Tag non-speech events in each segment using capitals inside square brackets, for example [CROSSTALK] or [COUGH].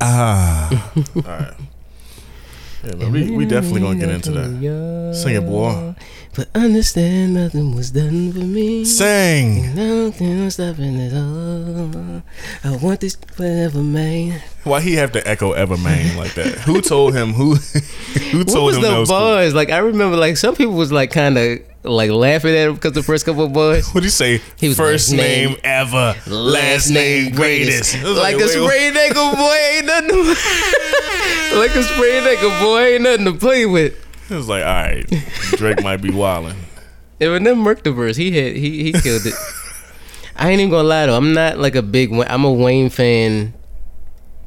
Ah. All right. Yeah, man, we, we definitely gonna get into that. Sing it, boy. But understand nothing was done for me. Sing. Nothing stopping it all. I want this forever, man. Why he have to echo Evermain like that? Who told him? Who [LAUGHS] who What told was him the that was cool? Like I remember, like some people was like kind of like laughing at him because the first couple of bars. What do you say? He was First like, name, name- ever, last name greatest. Like, a spray nigga boy ain't nothing. To, [LAUGHS] [LAUGHS] like a spray nigga boy ain't nothing to play with. It was like, all right, Drake might be wilding. [LAUGHS] Eminem murked the verse. He had he he killed it. I ain't even gonna lie though. I'm not like a big. I'm a Wayne fan.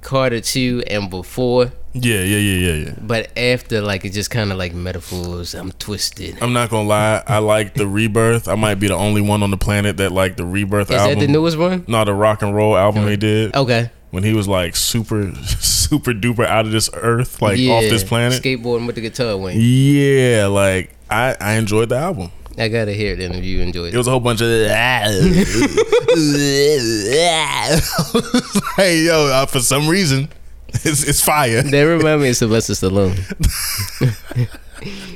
Carter two and before, Yeah, yeah, yeah, yeah, yeah. but after like it just kind of like metaphors. I'm twisted. I'm not gonna lie. I like the Rebirth. I might be the only one on the planet that like the Rebirth Is album. that the newest one? No, the rock and roll album he did Okay. when he was like super, [LAUGHS] super duper out of this earth, like yeah. off this planet. Skateboarding with the guitar, Wayne. Yeah, like I, I enjoyed the album. I gotta hear it then if you enjoyed It it. was a whole bunch of. [LAUGHS] [LAUGHS] hey yo, uh, for some reason, [LAUGHS] it's it's fire. That remind me of Sylvester Stallone.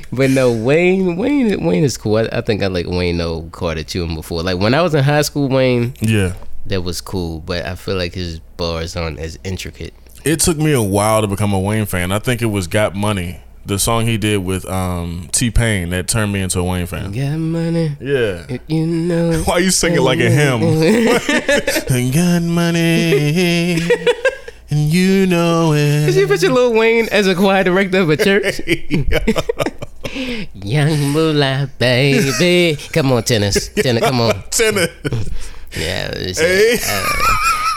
[LAUGHS] but no, Wayne, Wayne, Wayne is cool. I, I think I like Wayne no Carter two him before. Like when I was in high school, Wayne, Yeah, that was cool. But I feel like his bars aren't as intricate. it took me a while to become a Wayne fan. I think it was "Got Money," the song he did with um, T Pain, that turned me into a Wayne fan. Got money, Yeah. you know. [LAUGHS] Why you singing like a hymn? I got money, and you know Did you it. put your Lil Wayne as a choir director of a church? [LAUGHS] Young moolah, baby. Come on, tennis. [LAUGHS] Tennis, come on. tennis. [LAUGHS] Yeah, it's, Hey.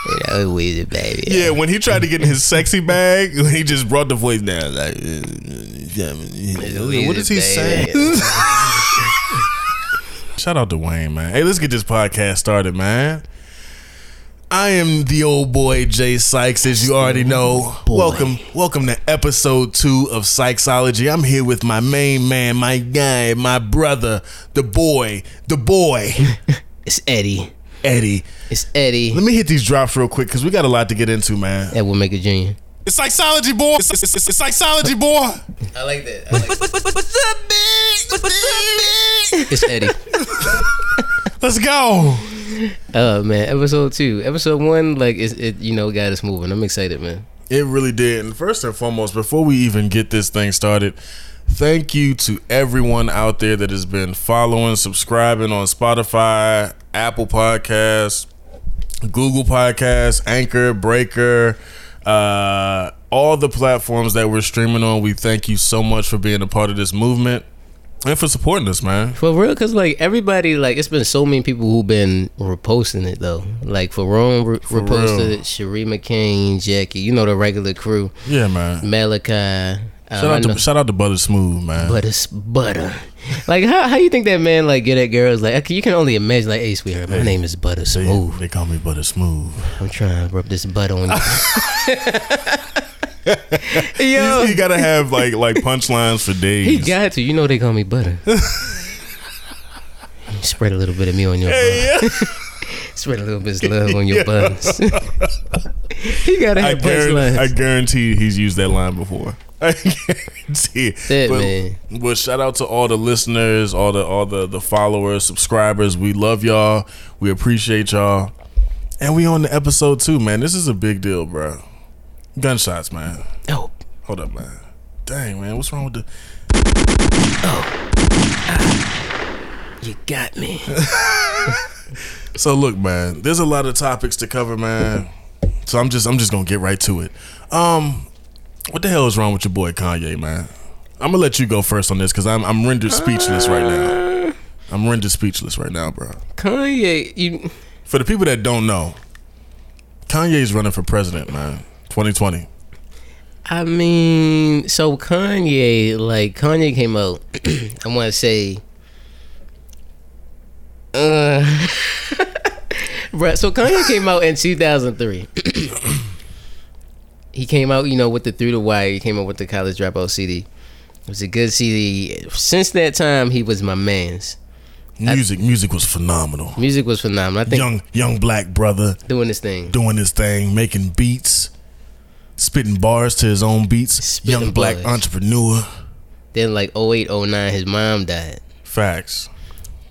you know, Weezy, baby. Yeah, when he tried to get in his sexy bag, he just brought the voice down, like, uh, what is he saying? Shout out to Wayne, man. Hey, let's get this podcast started, man. I am the old boy Jay Sykes, as you already know. Welcome, welcome to episode two of Psychology. I'm here with my main man, my guy, my brother, the boy, the boy, [LAUGHS] It's Eddie. Eddie. It's Eddie. Let me hit these drops real quick because we got a lot to get into, man. That will make it Junior. It's Psychology, boy. It's, it's, it's, it's Psychology, boy. I like that. I like It's Eddie. [LAUGHS] Let's go. Oh man, episode two, episode one, like it, it, you know, got us moving. I'm excited, man. It really did. And first and foremost, before we even get this thing started, thank you to everyone out there that has been following, subscribing on Spotify, Apple Podcasts, Google Podcasts, Anchor, Breaker, uh, all the platforms that we're streaming on. We thank you so much for being a part of this movement and for supporting us, man. For real, cause like everybody, like it's been so many people who've been reposting it though. Like Ferone re- reposted real. it, Cherie McCain, Jackie, you know the regular crew, Yeah, man. Malachi. Um, Shout I out to shout out to Butter Smooth, man. Butter, butter. [LAUGHS] Like how how you think that man like get at girls like okay, you can only imagine like hey sweetheart my name is Butter They, Smooth they call me Butter Smooth. I'm trying to rub this butter on [LAUGHS] you [LAUGHS] [LAUGHS] yo you gotta have like like punchlines for days. he got to you know they call me Butter [LAUGHS] spread a little bit of me on your Hey, bun yeah. [LAUGHS] spread a little bit of love on your buns he gotta I, have guarantee, I punchlines guarantee he's used that line before. I guarantee. That but, man. but shout out to all the listeners, all the all the the followers, subscribers. We love y'all. We appreciate y'all. And we on the episode two, man. This is a big deal, bro. Gunshots, man. oh Hold up, man. Dang, man. What's wrong with the Oh. you got me [LAUGHS] So look, man, there's a lot of topics to cover, man. So I'm just I'm just gonna get right to it. Um, what the hell is wrong with your boy Kanye, man? I'm gonna let you go first on this because I'm I'm rendered speechless right now. I'm rendered speechless right now, bro. Kanye you For the people that don't know, Kanye's running for president, man. 2020. I mean, so Kanye, like Kanye came out. [CLEARS THROAT] I want to say, uh, [LAUGHS] bruh. So Kanye came out in 2003. [CLEARS THROAT] he came out, you know, with the Through the Wire. He came out with the College Dropout CD. It was a good CD. Since that time, he was my man's. Music, music was phenomenal. Music was phenomenal. I think Young young black brother doing this thing. doing this thing, making beats. Spitting bars to his own beats. Spitting Young black bars. entrepreneur. Then like 08, 09, his mom died. Facts.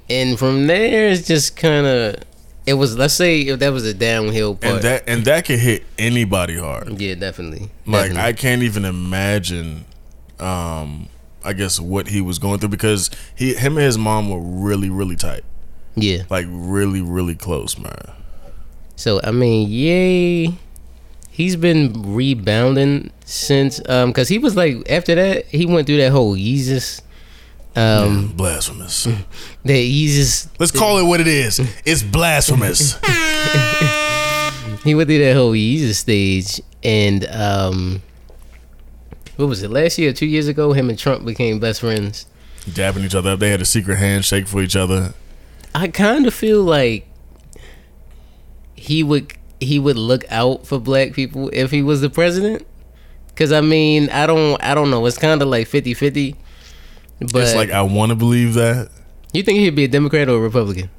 And from there it's just kinda it was let's say if that was a downhill part. And that and that can hit anybody hard. yeah, definitely. Like Definitely. I can't even imagine um I guess what he was going through because he him and his mom were really, really tight. Yeah. Like really, really close, man. So I mean, yay. He's been rebounding since um cuz he was like after that he went through that whole Yeezus um Blasphemous. [LAUGHS] that Yeezus Let's call it what it is. It's blasphemous. [LAUGHS] he went through that whole Yeezus stage and um what was it last year 2 years ago him and Trump became best friends. Dapping each other up. They had a secret handshake for each other. I kind of feel like he would he would look out for black people if he was the president. Cause I mean, I don't I don't know. It's kind of like 50-50. But it's like I want to believe that you think he'd be a Democrat or a Republican?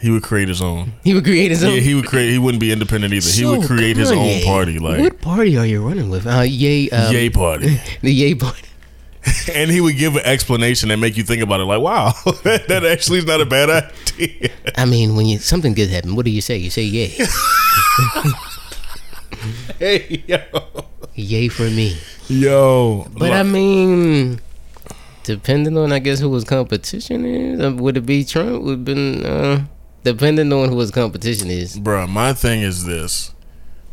he would create his own. He would create his own. Yeah, he would create. He wouldn't be independent either. he would So, create his own party, like what party are you running with? Uh, yay, um, Yay party, [LAUGHS] the Yay party. [LAUGHS] and he would give an explanation and make you think about it. Like, wow, [LAUGHS] that actually is not a bad idea. I mean, when you something good happen, what do you say? You say yay, [LAUGHS] hey, yo, yay for me. yo, But I mean, depending on I guess who his competition is, uh, would it be Trump? Would have been uh, depending on who his competition is. Bruh, my thing is this.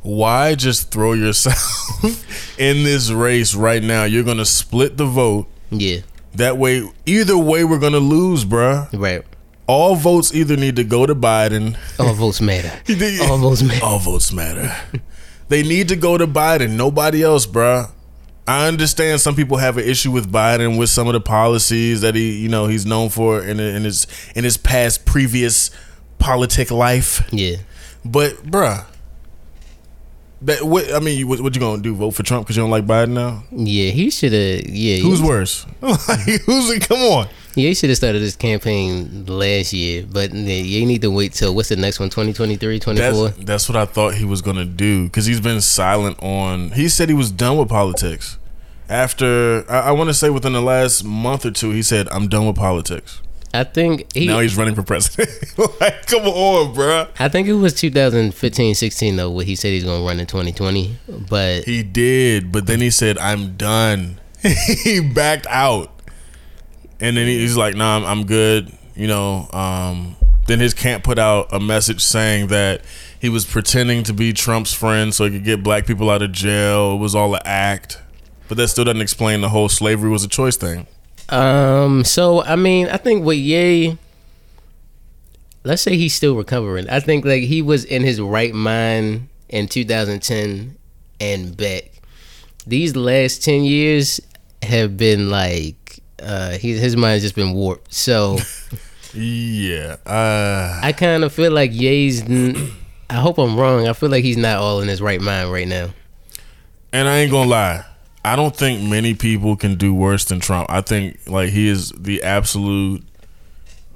Why just throw yourself [LAUGHS] in this race right now? You're gonna split the vote. Yeah, That way, either way, we're gonna lose, bruh. right. All votes either need to go to Biden. All votes matter. [LAUGHS] All votes matter. All votes matter. [LAUGHS] they need to go to Biden. Nobody else, bruh. I understand some people have an issue with Biden with some of the policies that he, you know, he's known for in in his in his past previous politic life. Yeah. But bruh, that what I mean, what, what you gonna do? Vote for Trump because you don't like Biden now? Yeah, he should have. Yeah, Who's he, worse? [LAUGHS] like, who's it? Come on. yeah, he should have started this campaign last year. But you need to wait till what's the next one? 2023, 24? That's that's what I thought he was gonna do because he's been silent on. He said he was done with politics. After I, I want to say within the last month or two, he said I'm done with politics. I think he. now he's running for president. [LAUGHS] like, come on, bro. I think it was 2015, 16 though, What he said he's gonna run in 2020. But He did, but then he said I'm done. [LAUGHS] he backed out, and then he's like, "Nah, I'm, I'm good." You know. Um, then his camp put out a message saying that he was pretending to be Trump's friend so he could get black people out of jail. It was all an act, but that still doesn't explain the whole slavery was a choice thing. Um. So I mean, I think with Ye, let's say he's still recovering. I think like he was in his right mind in 2010 and back. These last ten years have been like uh, he, his mind's just been warped. So Yeah. Uh, I kind of feel like Ye's. n- I hope I'm wrong. I feel like he's not all in his right mind right now. And I ain't gonna lie, I don't think many people can do worse than Trump. I think like he is the absolute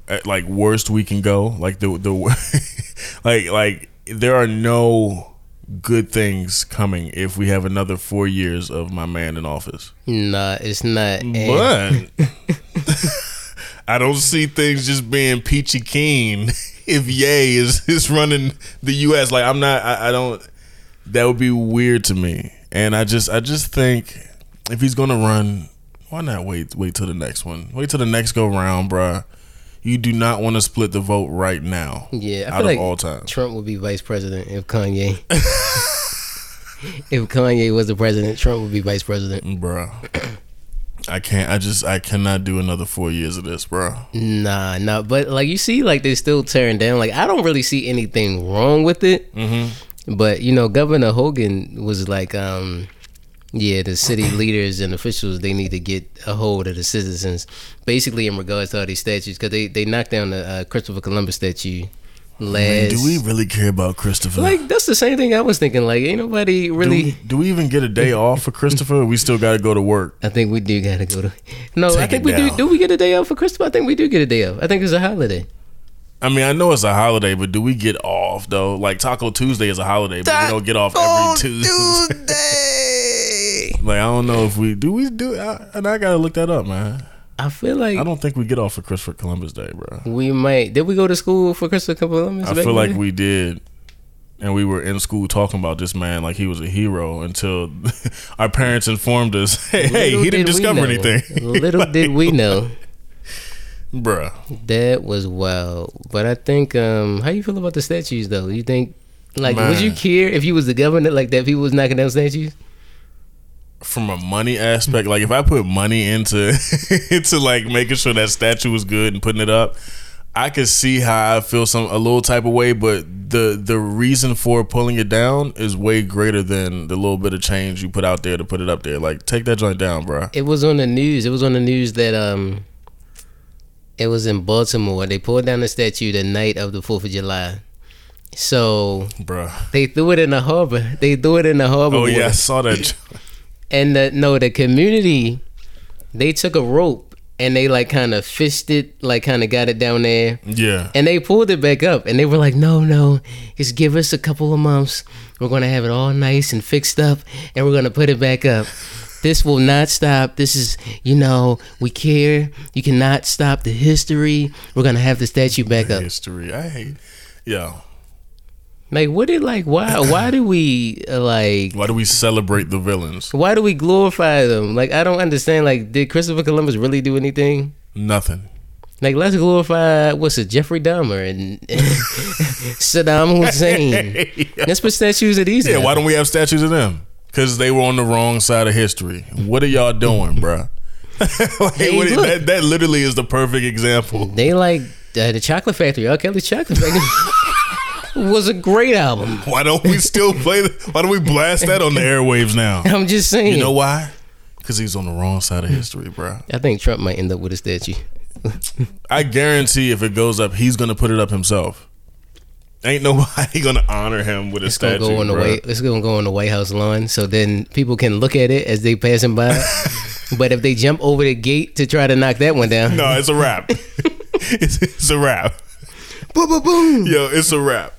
uh, like worst we can go. Like the the [LAUGHS] like like there are no good things coming if we have another four years of my man in office. Nah, it's not. But [LAUGHS] I don't see things just being peachy keen [LAUGHS] if Yay is is running the U.S. Like I'm not. I, I don't. That would be weird to me. And I just I just think if he's gonna run, why not wait wait till the next one? Wait till the next go round, bruh. You do not want to split the vote right now. Yeah, I out feel of like all time. Trump would be vice president if Kanye. [LAUGHS] if Kanye was the president, Trump would be vice president. Bruh. I can't. I just. I cannot do another four years of this, bro. Nah, nah. But like you see, like they're still tearing down. Like I don't really see anything wrong with it. Mm-hmm. But you know, Governor Hogan was like, um, yeah, the city leaders and officials they need to get a hold of the citizens, basically in regards to all these statues, because they they knocked down the uh, Christopher Columbus statue last. Man, do we really care about Christopher? Like that's the same thing I was thinking. Like ain't nobody do really. we, do we even get a day [LAUGHS] off for Christopher? Or we still got to go to work. I think we do gotta go to. No, I think we do. Do we get a day off for Christopher? I think we do get a day off. I think it's a holiday. I mean, I know it's a holiday, but do we get off though? Like Taco Tuesday is a holiday, but we don't get off every [LAUGHS] Tuesday. Like I don't know if we do. We do, I, and I gotta look that up, man. I feel like I don't think we get off for Christopher Columbus Day, bro. we might. Did we go to school for Christopher Columbus? I feel like then? we did, and we were in school talking about this man like he was a hero until [LAUGHS] our parents informed us, [LAUGHS] "Hey, hey, he didn't did discover anything." Little did we know bruh. that was wild. But I think, um, how you feel about the statues though? You think, like, would you care if you was the governor like that? People was knocking down statues. From a money aspect, like if I put money into [LAUGHS] into like making sure that statue was good and putting it up, I could see how I feel some a little type of way. But the the reason for pulling it down is way greater than the little bit of change you put out there to put it up there. Like take that joint down, bro. It was on the news. It was on the news that um, it was in Baltimore. They pulled down the statue the night of the Fourth of July. So Bruh. they threw it in the harbor. They threw it in the harbor. Oh yeah, I saw that. [LAUGHS] And the, no, the community, they took a rope and they like kind of fished it, like kind of got it down there. Yeah. And they pulled it back up and they were like, no, no, just give us a couple of months. We're going to have it all nice and fixed up and we're going to put it back up. This will not stop. This is, you know, we care. You cannot stop the history. We're going to have the statue back up. History. I hate. Yeah. Like, what did, like, why, why do we, uh, like, Why do we celebrate the villains? why do we glorify them? Like, I don't understand. Like, did Christopher Columbus really do anything? Nothing. Like, let's glorify, what's it, Jeffrey Dahmer and [LAUGHS] Saddam Hussein. [LAUGHS] Let's put statues of these Yeah, why don't we have statues of them? Because they were on the wrong side of history. What are y'all doing, bruh? [LAUGHS] like, Hey, what- look. that, that literally is the perfect example. They like uh, the Chocolate Factory. R. Kelly's Chocolate Factory [LAUGHS] was a great album. Why don't we still [LAUGHS] play? The, why don't we blast that on the airwaves now? I'm just saying. You know why? Because he's on the wrong side of history, bruh. I think Trump might end up with a statue. I guarantee if it goes up, he's gonna put it up himself. Ain't nobody [LAUGHS] gonna honor him with a It's gonna go on the white. It's gonna go on the White House lawn, so then people can look at it as they passing by. [LAUGHS] but if they jump over the gate to try to knock that one down, No, it's a wrap. [LAUGHS] it's, it's a wrap. boom, boom, boom. Yo, it's a wrap.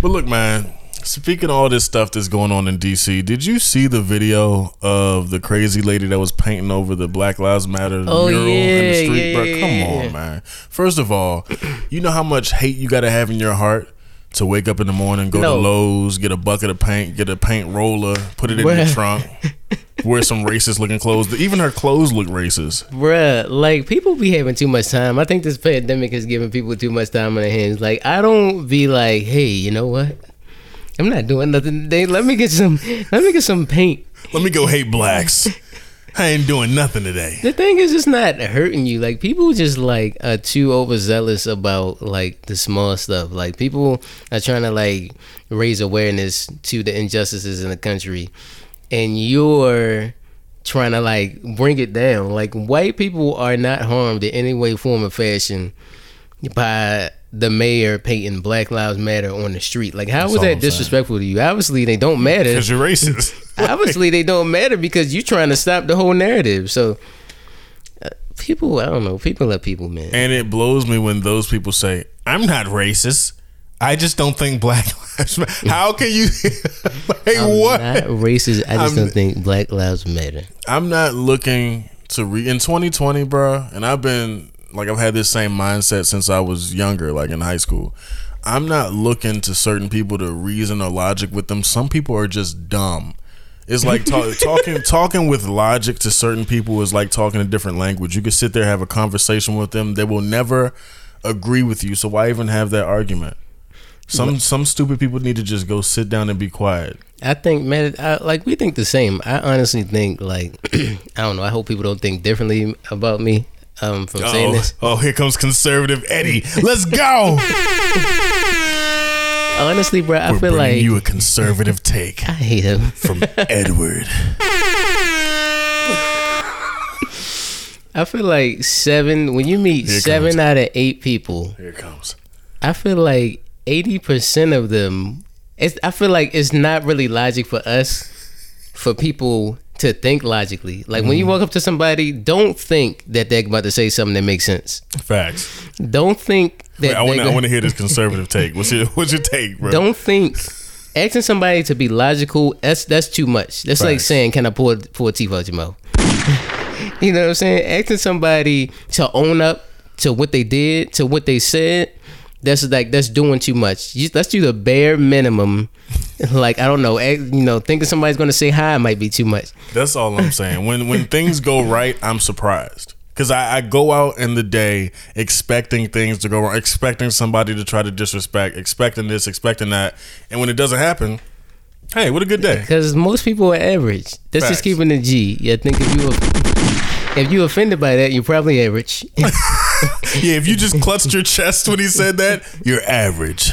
But look, man. Speaking of all this stuff that's going on in DC, did you see the video of the crazy lady that was painting over the Black Lives Matter Oh, mural in the street? yeah, bro, come yeah. on, man. First of all, you know how much hate you got to have in your heart to wake up in the morning, go No. to Lowe's, get a bucket of paint, get a paint roller, put it in your trunk, [LAUGHS] wear some racist looking clothes. Even her clothes look racist. Bruh, like people be having too much time. I think this pandemic is giving people too much time on their hands. Like I don't be like, hey, you know what? I'm not doing nothing today. Let me get some. Let me get some paint. Let me go hate blacks. [LAUGHS] I ain't doing nothing today. The thing is, it's not hurting you. Like people just like are too overzealous about like the small stuff. Like people are trying to like raise awareness to the injustices in the country, and you're trying to like bring it down. Like white people are not harmed in any way, form, or fashion by the mayor painting Black Lives Matter on the street. Like how That's was that I'm saying. disrespectful to you? Obviously, they don't matter Because you're racist. [LAUGHS] obviously they don't matter because you're trying to stop the whole narrative. So uh, people, I don't know, people are people, man. And it blows me when those people say, I'm not racist. I just don't think black [LAUGHS] lives matter. How can you [LAUGHS] like I'm what? not racist. I just I'm- don't think Black Lives Matter. I'm not looking to re in 2020, bro. And I've been like I've had this same mindset since I was younger, like in high school. I'm not looking to certain people to reason or logic with them. Some people are just dumb. It's like ta- [LAUGHS] talking talking with logic to certain people is like talking a different language. You can sit there have a conversation with them. They will never agree with you. So why even have that argument? Some some stupid people need to just go sit down and be quiet. I think, man, I, like we think the same. I honestly think, like, [CLEARS THROAT] I don't know. I hope people don't think differently about me um, from saying Oh, this. [LAUGHS] oh, here comes conservative Eddie. Let's go. [LAUGHS] Honestly, bro, I We're feel like you a conservative take I hate him. from [LAUGHS] Edward. I feel like seven. When you meet Here seven comes. out of eight people, Here it comes. I feel like eighty percent of them. It's, I feel like it's not really logic for us, for people to think logically. Like when you Mm-hmm. walk up to somebody, don't think that they're about to say something that makes sense. Facts. Don't think that Wait, I want. I want to hear this conservative [LAUGHS] take. What's your What's your take, bro? don't think asking somebody to be logical, that's that's too much. That's like saying, "Can I pour pull a teeth out your mouth?" [LAUGHS] you know what I'm saying? Asking somebody to own up to what they did, to what they said, that's like that's doing too much. You, let's do the bare minimum. [LAUGHS] Like I don't know, eh, you know, thinking somebody's gonna say hi might be too much. That's all I'm saying. When when [LAUGHS] things go right, I'm surprised. Cause I, I go out in the day expecting things to go wrong, expecting somebody to try to disrespect, expecting this, expecting that, and when it doesn't happen, hey, what a good day. Because most people are average. That's Facts. just keeping the G. Yeah, I think if you if you offended by that, you're probably average. [LAUGHS] [LAUGHS] Yeah, if you just clutched your chest when he said that, you're average.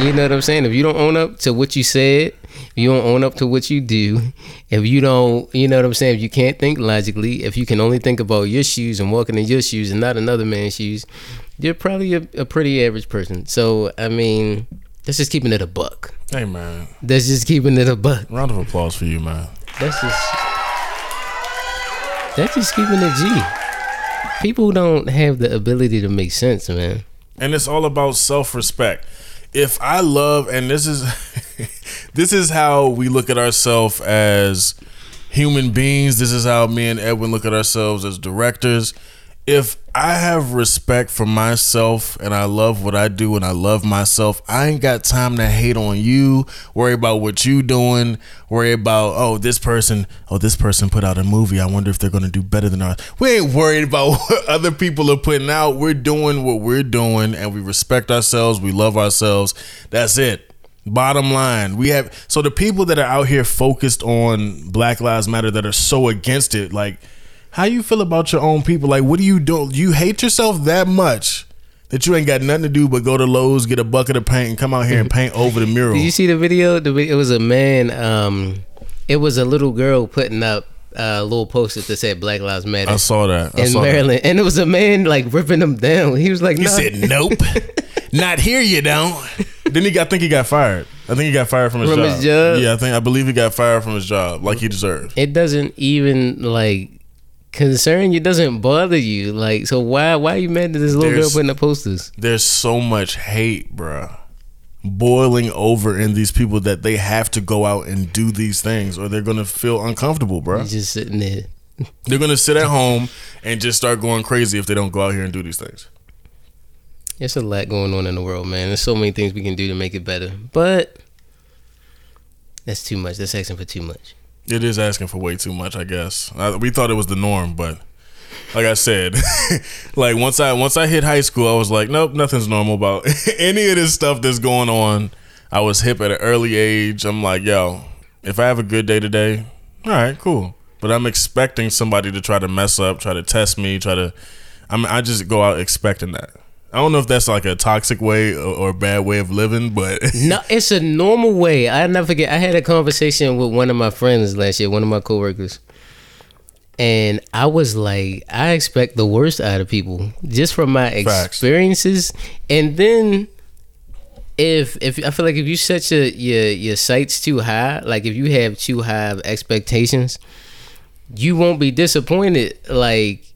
You know what I'm saying? If you don't own up to what you said, if you don't own up to what you do, if you don't, you know what I'm saying? If you can't think logically, if you can only think about your shoes and walking in your shoes and not another man's shoes, you're probably a, a pretty average person. So, I mean, that's just keeping it a buck. Hey man, That's just keeping it a buck. round of applause for you, man. That's just that's just keeping it G. People don't have the ability to make sense, man. and it's all about self-respect. If i love and this is [LAUGHS] this is how we look at ourselves as human beings. This is how me and edwin look at ourselves as directors if i have respect for myself and i love what i do and i love myself i ain't got time to hate on you worry about what you doing worry about oh this person oh this person put out a movie. I wonder if they're gonna do better than ours we ain't worried about [LAUGHS] what other people are putting out. We're doing what we're doing and we respect ourselves. We love ourselves. That's it. Bottom line we have so the people that are out here focused on black lives matter that are so against it like how you feel about your own people like what do you do you hate yourself that much that you ain't got nothing to do but go to Lowe's, get a bucket of paint, and come out here and [LAUGHS] paint over the mural. Did you see the video? The it was a man. Um, it was a little girl putting up uh, little posters that said Black Lives Matter I saw that. I in saw that. Maryland, and it was a man like ripping them down. He was like, He "No." said, "Nope, [LAUGHS] not here. You don't." Then he got. I think he got fired. I think he got fired from his From job. his job? Yeah, I think I believe he got fired from his job, like he deserved. it doesn't even like concern you. Doesn't bother you. Like, so why why are you mad at this little girl putting up posters? There's so much hate, bruh, boiling over in these people that they have to go out and do these things, or they're gonna feel uncomfortable, bruh. He's just sitting there. [LAUGHS] They're gonna sit at home and just start going crazy if they don't go out here and do these things. There's a lot going on in the world, man. There's so many things we can do to make it better, but that's too much. That's asking for too much. It is asking for way too much, I guess. I, we thought it was the norm, but like I said, [LAUGHS] like once I once I hit high school, I was like, nope, nothing's normal about [LAUGHS] any of this stuff that's going on. I was hip at an early age. I'm like, yo, if I have a good day today, all right, cool. But I'm expecting somebody to try to mess up, try to test me, try to. I mean, I just go out expecting that. I don't know if that's like a toxic way or, bad way of living, but [LAUGHS] No, it's a normal way. I never forget. I had a conversation with one of my friends last year, one of my coworkers, and I was like, I expect the worst out of people just from my Facts. experiences, and then. If if I feel like if you set your your your sights too high, like if you have too high expectations, you won't be disappointed. Like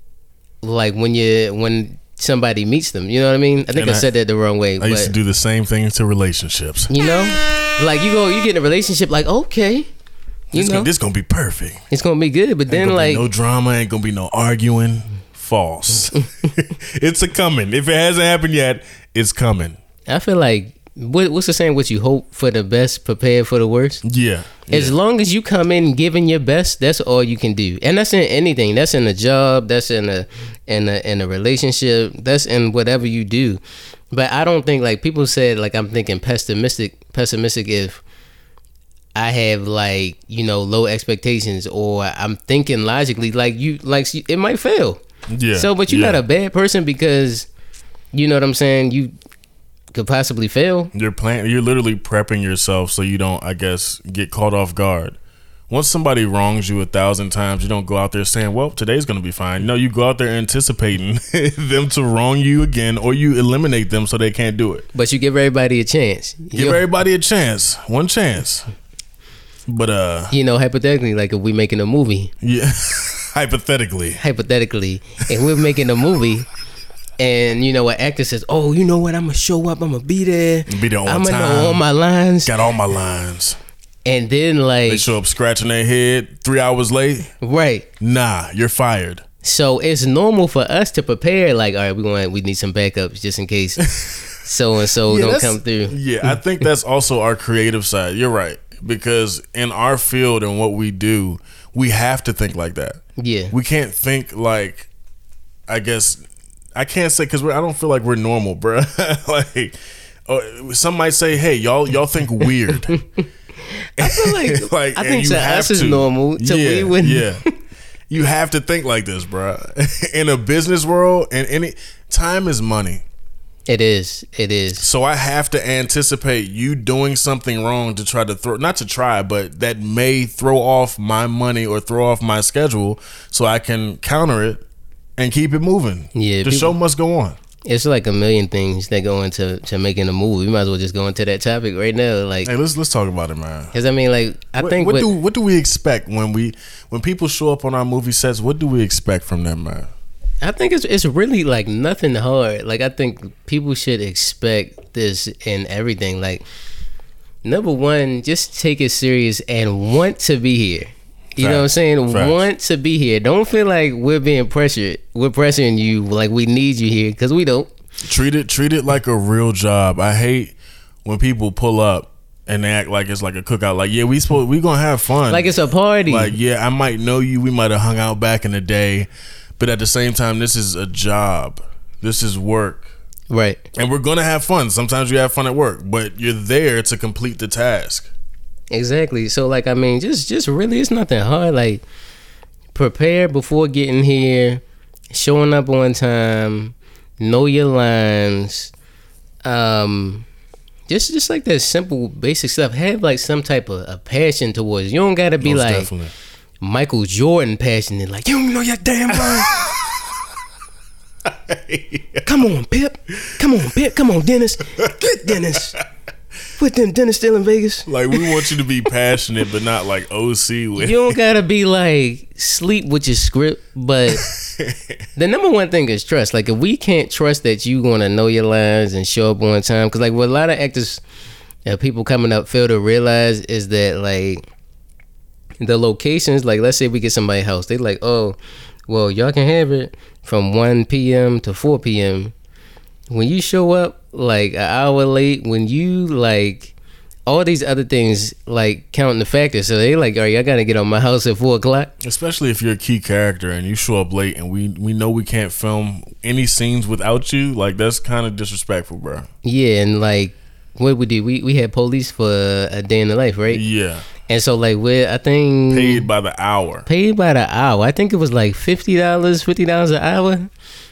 like when you when somebody meets them, you know what I mean? I think I, I- said that the wrong way. I but used to do the same thing to relationships. you know, like you go, you get in a relationship, like okay, you This, know, gonna, this gonna be perfect. it's gonna be good. But Ain't then, like, no drama, ain't gonna be no arguing. False. [LAUGHS] [LAUGHS] it's a coming. If it hasn't happened yet, it's coming. I feel like what, what's the saying? What you hope for the best, prepare for the worst. Yeah. As long as you come in giving your best, that's all you can do, and that's in anything. That's in a job. That's in a in a in a relationship. That's in whatever you do. But I don't think like people said like I'm thinking pessimistic. Pessimistic if I have like you know low expectations or I'm thinking logically like you like it might fail. yeah. So, but you're yeah. not a bad person because you know what I'm saying. You could possibly fail. You're plan. You're literally prepping yourself so you don't, I guess, get caught off guard. Once somebody wrongs you a thousand times, you don't go out there saying, "Well, today's gonna be fine." No, you go out there anticipating [LAUGHS] them to wrong you again, or you eliminate them so they can't do it. But you give everybody a chance. Give You- everybody a chance, one chance. But uh, you know, hypothetically, like if we making a movie, yeah, [LAUGHS] hypothetically, hypothetically, if we're making a movie, And you know what actor says, "Oh, you know what? I'm gonna show up. I'm gonna be there. Be there on I'm gonna know all my lines." Got all my lines. And then like They show up scratching their head three hours late. right. Nah, you're fired. So it's normal for us to prepare. Like, all right, we want we need some backups just in case so and so don't come through. Yeah, I think that's also our creative side. You're right. Because in our field and what we do, we have to think like that. Yeah, We can't think like, I guess, I can't say because I don't feel like we're normal, bro. [LAUGHS] like, uh, some might say, "Hey, y'all, y'all think weird." [LAUGHS] I feel like, [LAUGHS] I think you to have us is normal. To yeah, we yeah. You have to think like this, bro. In a business world, and any time is money. It is. It is. So I have to anticipate you doing something wrong to try to throw not to try, but that may throw off my money or throw off my schedule so I can counter it and keep it moving. Yeah, The people- show must go on. It's like a million things that go into to making a movie. We might as well just go into that topic right now. Like, Hey, let's let's talk about it, man. because I mean, like, I What, think what what, do what do we expect when we when people show up on our movie sets? What do we expect from them, man? I think it's it's really like nothing hard. Like I think people should expect this in everything. Like number one, just take it serious and want to be here. You know what I'm saying? Want to be here. Don't feel like we're being pressured. We're pressuring you like we need you here because we don't. Treat it treat it like a real job. I hate when people pull up and they act like it's like a cookout. Like, yeah, we supposed we gonna have fun. Like it's a party. Like, yeah, I might know you. We might have hung out back in the day, but at the same time, this is a job. This is work, right. and we're gonna have fun. Sometimes you have fun at work, but you're there to complete the task. Exactly. So like I mean, just just really it's nothing hard. Like prepare before getting here, showing up on time, know your lines. Um just just like that simple basic stuff. Have like some type of a passion towards. You don't gotta be Most like definitely. Michael Jordan passionate, like you don't know your damn line. [LAUGHS] Come on, Pip. Come on, Pip. Come on, Dennis. Get Dennis. Put them Dennis still in Vegas. Like we want you to be [LAUGHS] passionate, but not like OC with. You don't gotta be like sleep with your script, but [LAUGHS] the number one thing is trust. Like if we can't trust that you gonna know your lines and show up on time, because like what a lot of actors, uh, people coming up fail to realize is that like the locations. Like let's say we get somebody's house, they like, oh, well y'all can have it from one p.m. to four p.m. When you show up like an hour late, when you like all these other things like counting the factors. So they like, all right, I gotta get on my house at four o'clock. Especially if you're a key character and you show up late, and we we know we can't film any scenes without you. Like that's kind of disrespectful, bro. Yeah, and like what we did, we we had police for a day in the life, right? Yeah, And so like we I think paid by the hour. paid by the hour. I think it was like fifty dollars, fifty dollars an hour.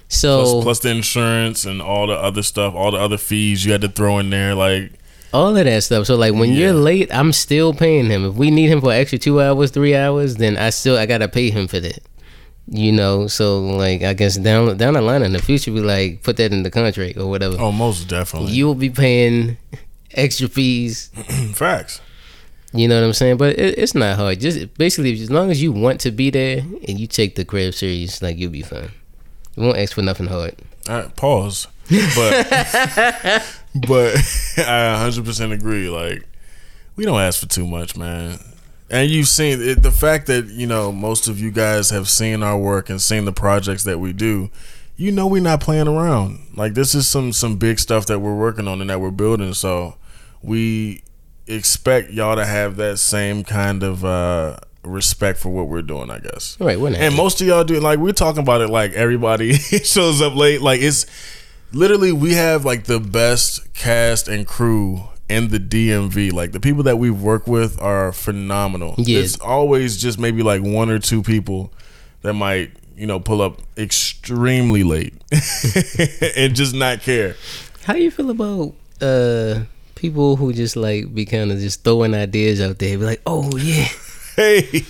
So plus, plus the insurance and all the other stuff, all the other fees you had to throw in there. Like, all of that stuff. So like when Yeah. you're late, I'm still paying him. If we need him for an extra two hours, three hours, then I still I gotta pay him for that. You know, so like I guess down down the line in the future, we like put that in the contract or whatever. oh, most definitely. You will be paying [LAUGHS] extra fees. [CLEARS THROAT] Facts. You know what I'm saying? But it, it's not hard. Just basically, as long as you want to be there and you take the crib serious, like you'll be fine. You won't ask for nothing hard. All right, pause. But [LAUGHS] but [LAUGHS] I 100% agree. Like, we don't ask for too much, man. And you've seen it, the fact that you know most of you guys have seen our work and seen the projects that we do. You know we're not playing around. Like this is some some big stuff that we're working on and that we're building. So we expect y'all to have that same kind of uh, respect for what we're doing. I guess. Right, we're not. And most of y'all do like we're talking about it like everybody [LAUGHS] shows up late. Like it's literally we have like the best cast and crew in the DMV. Like the people that we've worked with are phenomenal. Yeah. It's always just maybe like one or two people that might, you know, pull up extremely late [LAUGHS] and just not care. How you feel about uh people who just like be kind of just throwing ideas out there? Be like, oh yeah, Hey,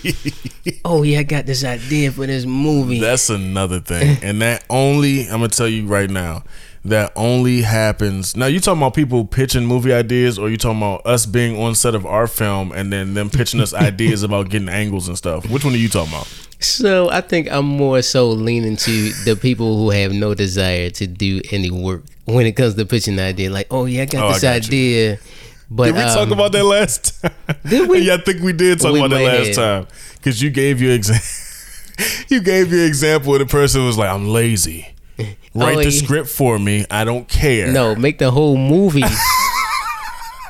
oh yeah, I got this idea for this movie. that's another thing. [LAUGHS] And that only, I'm going to tell you right now, that only happens now you talking about people pitching movie ideas or you talking about us being on set of our film and then them pitching us [LAUGHS] ideas about getting angles and stuff which one are you talking about So I think I'm more so leaning to the people who have no desire to do any work when it comes to pitching the idea. Like, oh yeah, I got Oh, I this idea. you. But did we um, talk about that last time Did we? [LAUGHS] yeah i think we did talk We about that last have. time because you gave your example [LAUGHS] you gave your example where the person was like i'm lazy [LAUGHS] write Oh, the yeah. script for me i don't care No, make the whole movie.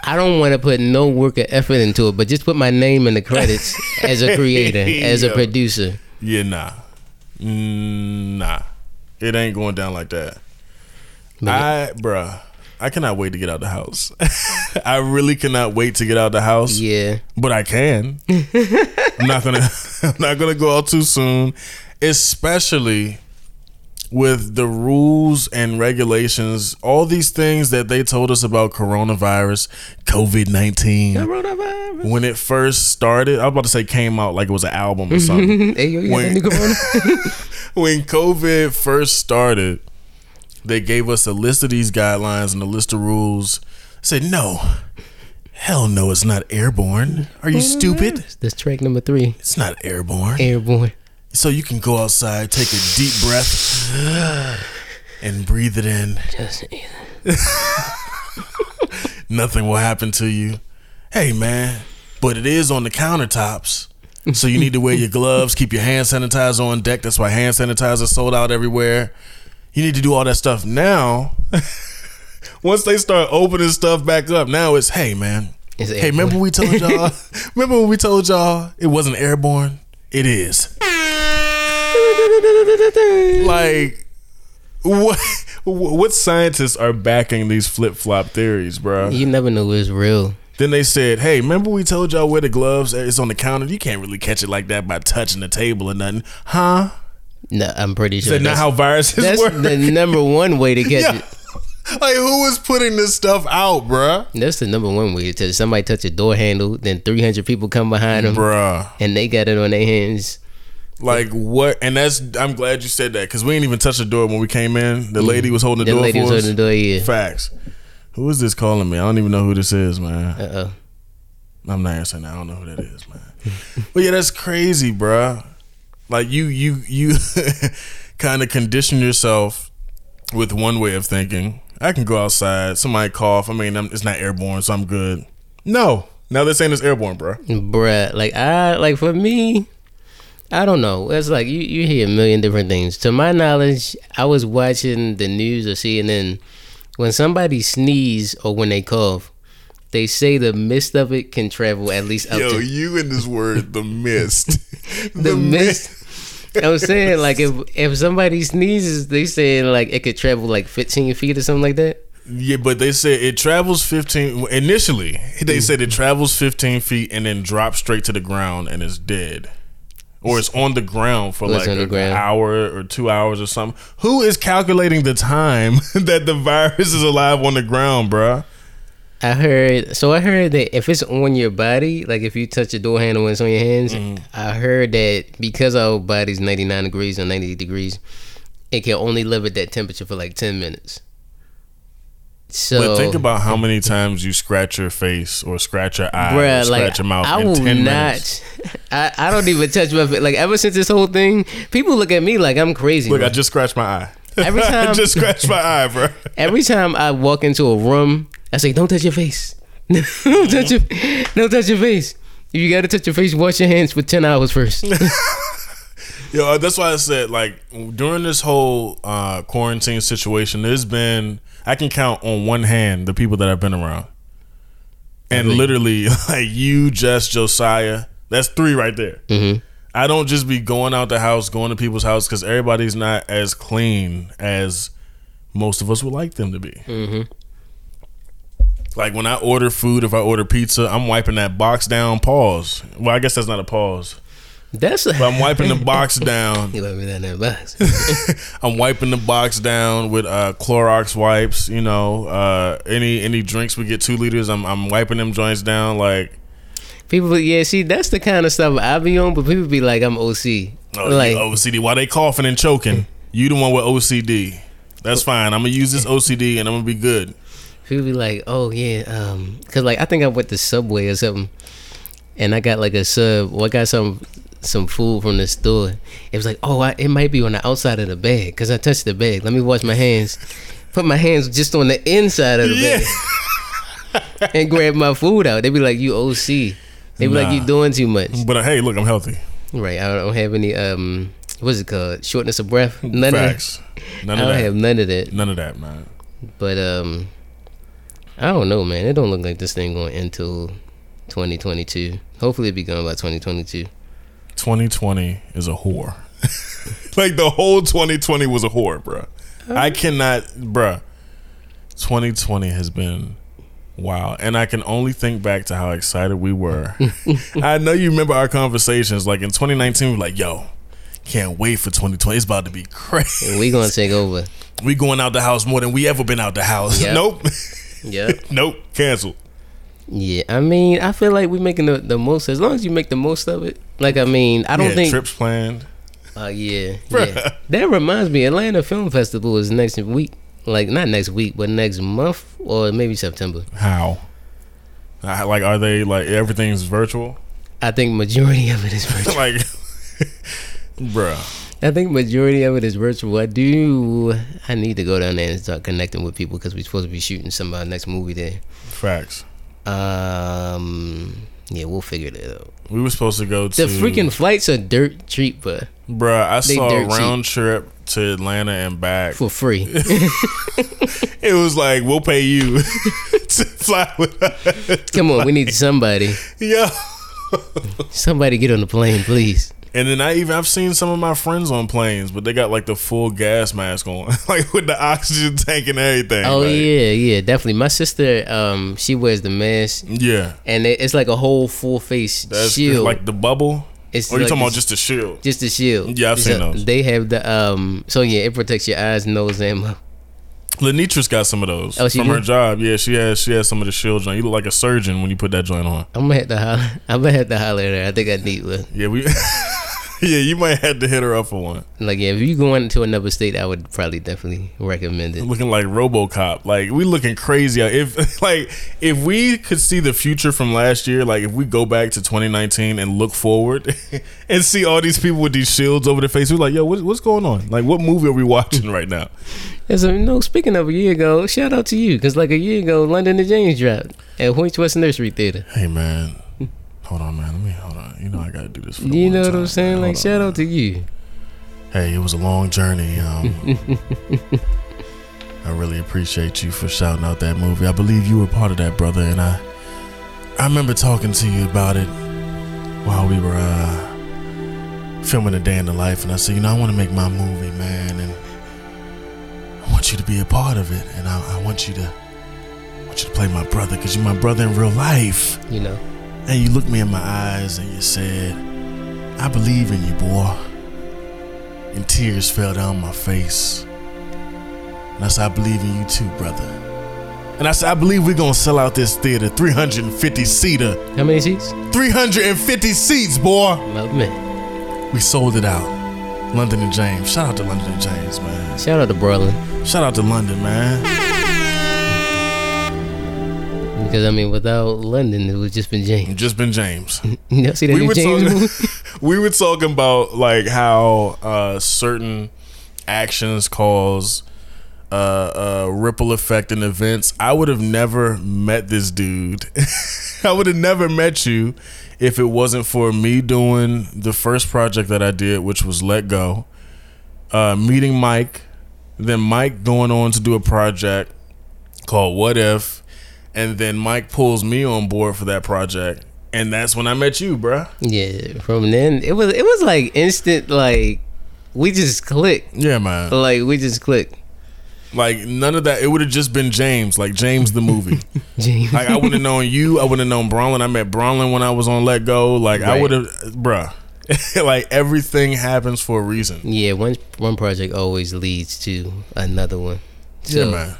I don't want to put no work or effort into it, but just put my name in the credits as a creator, as a producer. yeah nah Mm, nah it ain't going down like that But I, bruh, I cannot wait to get out the house. [LAUGHS] I really cannot wait to get out the house, yeah, but I can. I'm not gonna, [LAUGHS] I'm not gonna go out too soon, especially with the rules and regulations, all these things that they told us about coronavirus, COVID nineteen. When it first started, I was about to say came out like it was an album or something. hey, yo, you When- [LAUGHS] when COVID first started, they gave us a list of these guidelines and a list of rules. I said, no, hell no, it's not airborne. Are you stupid? That's track number three, It's not airborne. airborne. So you can go outside, take a deep breath, and breathe it in. Just, [LAUGHS] Nothing will happen to you. Hey, man, but it is on the countertops. So you need to wear your gloves, keep your hand sanitizer on deck. That's why hand sanitizer sold out everywhere. You need to do all that stuff now. [LAUGHS] Once they start opening stuff back up, now it's hey man. It's hey, remember we told y'all? [LAUGHS] [LAUGHS] remember when we told y'all it wasn't airborne? It is. Like what? What scientists are backing these flip flop theories, bro? you never know it's real. Then they said, "Hey, remember we told y'all where the gloves? It's on the counter. You can't really catch it like that by touching the table or nothing, huh?" No, I'm pretty sure Is that not how viruses that's work? the number one way to catch [LAUGHS] Yeah. it. [LAUGHS] like, who is putting this stuff out, bruh? That's the number one way to. Somebody touch a door handle, then 300 people come behind them, Bruh, and they got it on their hands. like what? And that's I'm glad you said that because we didn't even touch the door when we came in. The lady was holding the The door lady for was us. holding the door, yeah. Facts. Who is this calling me? I don't even know who this is, man. Uh oh. I'm not answering that. I don't know who that is, man. [LAUGHS] but yeah, that's crazy, bruh. Like you, you, you [LAUGHS] kind of condition yourself with one way of thinking. I can go outside. Somebody cough. I mean, I'm, it's not airborne, so I'm good. No, now they're saying it's airborne, bro. Bruh, like I like for me, I don't know. It's like you, you hear a million different things. To my knowledge, I was watching the news or CNN when somebody sneeze or when they cough, they say the mist of it can travel at least up Yo, to you in this word, the mist. [LAUGHS] the mist. [LAUGHS] I'm saying like if if somebody sneezes, they saying like it could travel like 15 feet or something like that. Yeah, but they said it travels 15. Initially, they said it mm. travels 15 feet and then drops straight to the ground and is dead. Or it's on the ground for It's like an ground. hour or two hours or something. Who is calculating the time [LAUGHS] that the virus is alive on the ground, bruh? I heard so I heard that if it's on your body, like if you touch the door handle when it's on your hands, Mm-hmm. I heard that because our body's 99 degrees or 90 degrees, it can only live at that temperature for like 10 minutes. So But think about how many times you scratch your face or scratch your eye or Bruh, scratch like your mouth I in will 10 not. minutes. [LAUGHS] I, I don't even touch my face. Like ever since this whole thing, people look at me like I'm crazy. Look, bro. I just scratched my eye. Every [LAUGHS] I time- just scratched my eye, bro. [LAUGHS] Every time I walk into a room, I say, "Don't touch your face. [LAUGHS] don't touch your, don't touch your face. If you gotta touch your face, wash your hands for ten hours first. [LAUGHS] [LAUGHS] Yo, that's why I said like during this whole uh, quarantine situation, there's been I can count on one hand the people that I've been around, and literally like you, Jess, Josiah. That's three right there. Mhm. I don't just be going out the house, going to people's house because everybody's not as clean as most of us would like them to be. Mhm. Like when I order food, if I order pizza, I'm wiping that box down. Pause. Well, I guess that's not a pause, That's but I'm wiping the box [LAUGHS] down. You me down that box. [LAUGHS] [LAUGHS] I'm wiping the box down with uh, Clorox wipes. You know, uh, any any drinks we get two liters, I'm I'm wiping them joints down. Like, people, yeah, see, that's the kind of stuff I be on, but people be like, I'm OC. oh, like, OCD. Why they coughing and choking? You the one with OCD. That's fine. I'm gonna use this OCD and I'm gonna be good. People be like, "Oh yeah," um, cause like I think I went to Subway or something, and I got like a sub. Well, I got some some food from the store. It was like, "Oh, I, it might be on the outside of the bag," cause I touched the bag. Let me wash my hands. Put my hands just on the inside of the Yeah. bag and grab my food out. They be like, "You OC." They be like, "You doing too much." But uh, hey, look, I'm healthy. Right. I don't have any um, what's it called? Shortness of breath. None Facts. of None that. I don't that. have none of that. None of that, man. But um, I don't know, man. It don't look like this thing going until 2022. Hopefully, it be gone by 2022. 2020 is a whore. [LAUGHS] like the whole 2020 was a whore, bruh. Uh, I cannot, bruh. 2020 has been wow, and I can only think back to how excited we were. [LAUGHS] I know you remember our conversations, like in 2019, we were like, "Yo, can't wait for 2020. It's about to be [LAUGHS] crazy. And we gonna take over. We going out the house more than we ever been out the house. Yep. Nope, Yep. [LAUGHS] nope, cancel. Yeah. I mean, I feel like we're making the, the most. As long as you make the most of it. Like, I mean, I don't yeah, think. trips planned. Oh yeah, Bruh. [LAUGHS] yeah. That reminds me, Atlanta Film Festival is next week. Like not next week, but next month or maybe September. How? Like, are they like everything's virtual? I think majority of it is [LAUGHS] virtual. like, bruh. I think majority of it is virtual. I do. I need to go down there and start connecting with people because we're supposed to be shooting some of our next movie there. Facts. Um. Yeah, we'll figure it out. We were supposed to go to The freaking flights are dirt cheap, but bruh. I saw a dirt cheap. round trip to Atlanta and back. for free. [LAUGHS] It was like we'll pay you [LAUGHS] to fly with us. Come on, we need somebody. [LAUGHS] Yeah. Somebody get on the plane, please. And then I even I've seen some of my friends on planes, but they got like the full gas mask on, [LAUGHS] like with the oxygen [LAUGHS] tank and everything. Oh like, yeah, yeah, definitely. My sister, um, she wears the mask, yeah. and it, it's like a whole full face That's shield. like the bubble. it's Or you like talking about just the shield? just the shield. Yeah, I've seen those. They have the um. So yeah, it protects your eyes, nose, and mouth. Lenitra's got some of those Oh, from do? her job. Yeah, she has she has some of the shield joint. You look like a surgeon when you put that joint on. I'm gonna have to holler. [LAUGHS] I'm gonna have to holler at her. I think I need one. Yeah, we. [LAUGHS] yeah, you might have to hit her up for one. Like yeah, if you going to another state, I would probably definitely recommend it. Looking like RoboCop. Like we looking crazy. If [LAUGHS] like if we could see the future from last year, like if we go back to 2019 and look forward [LAUGHS] and see all these people with these shields over their face, we're like, yo, what, what's going on? Like, what movie are we watching right now? And so, no, speaking of a year ago, shout out to you because like a year ago, London and James dropped at Hoyts West Nursery Theater. Hey man, hold on, man. Let me hold on. You know I gotta do this. For the You know what time, I'm saying? man. Like shout out to you. Hey, it was a long journey. Um, [LAUGHS] I really appreciate you for shouting out that movie. I believe you were part of that, brother, and I I remember talking to you about it while we were uh, filming A Day in the Life, and I said, you know, I want to make my movie, man, and I want you to be a part of it, and I, I want you to I want you to play my brother because you're my brother in real life. You know, And you looked me in my eyes and you said, I believe in you, boy. And tears fell down my face. And I said, I believe in you too, brother. And I said, I believe we're going to sell out this theater 350 seater. how many seats? 350 seats, boy. My man. We sold it out. London and James. Shout out to London and James, man. Shout out to Berlin Shout out to London, man. Because I mean, without London, it would just been James. Just been James. [LAUGHS] You see that we new were James talking, [LAUGHS] we were talking about like how uh, certain actions cause uh, a ripple effect in events. I would have never met this dude. [LAUGHS] I would have never met you if it wasn't for me doing the first project that I did, which was Let Go. Uh, meeting Mike, then Mike going on to do a project called What If, and then Mike pulls me on board for that project, and that's when I met you, bruh. Yeah. From then, it was it was like instant. Like we just clicked. Yeah, man. Like we just clicked. Like none of that. It would have just been James, like James the movie. [LAUGHS] James. like I wouldn't have known you. I wouldn't have known Bronlin. I met Bronlin when I was on Let Go. Like I would have, bruh. [LAUGHS] like everything happens for a reason. yeah. One one project always leads to another one. So, yeah, man.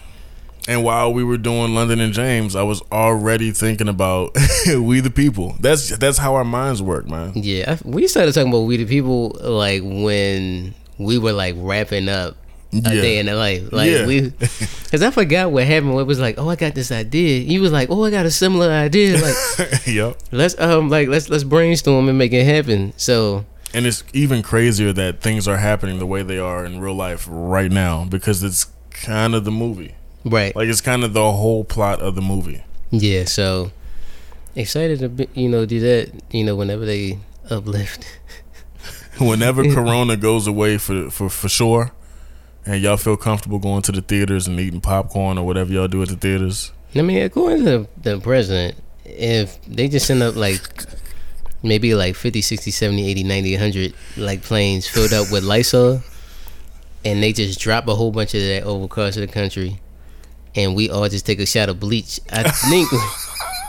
And while we were doing London and James, I was already thinking about [LAUGHS] we the people. That's that's how our minds work, man. Yeah, we started talking about we the people like when we were like wrapping up a Yeah. day in the life. Like Yeah. we, [LAUGHS] because I forgot what happened. It was like, oh, I got this idea. You was like, oh, I got a similar idea. [LAUGHS] Like yep. let's um like let's let's brainstorm and make it happen. So And it's even crazier that things are happening the way they are in real life right now because it's kind of the movie. Right, Like it's kind of the whole plot of the movie. yeah. So excited to be, you know do that. You know whenever they uplift. [LAUGHS] Whenever [LAUGHS] Corona goes away for for for sure, and y'all feel comfortable going to the theaters and eating popcorn or whatever y'all do at the theaters, I mean, according to the president, if they just send up like maybe like 50, 60, 70, 80, 90, 100 like planes filled up with Lysol and they just drop a whole bunch of that over across the country and we all just take a shot of bleach, I think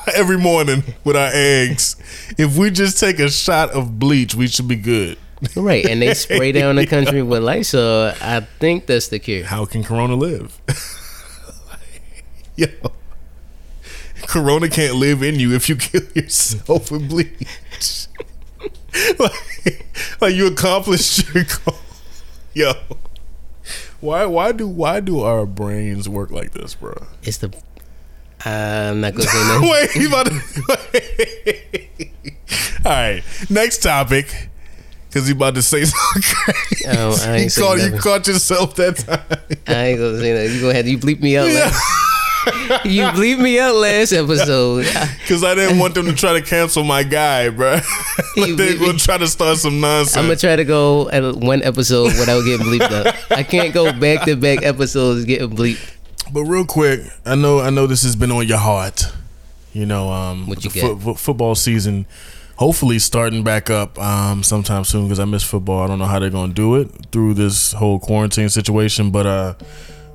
[LAUGHS] every morning with our eggs, if we just take a shot of bleach, we should be good. right, and they spray down the country with Lysol, I think that's the cure. How can Corona live? [LAUGHS] Yo. Corona can't live in you if you kill yourself with bleach. [LAUGHS] like, like you accomplished your goal. Yo. Why why do why do our brains work like this, bro? It's the I'm not gonna say [LAUGHS] nothing. Wait, you about to [LAUGHS] All right, next topic. Cause he about to say [LAUGHS] something crazy. Oh, I ain't you, caught, you caught yourself that time. I ain't gonna say that. You go ahead. You bleep me out. Last, [LAUGHS] you bleep me out last episode. [LAUGHS] Cause I didn't want them to try to cancel my guy, bro. [LAUGHS] like You- gonna try to start some nonsense. I'm gonna try to go at one episode without getting bleeped out. I can't go back to back episodes getting bleeped. but real quick, I know I know this has been on your heart. You know, um, What you got? fo- football season, hopefully starting back up um, sometime soon. Because I miss football. I don't know how they're gonna do it through this whole quarantine situation. But uh,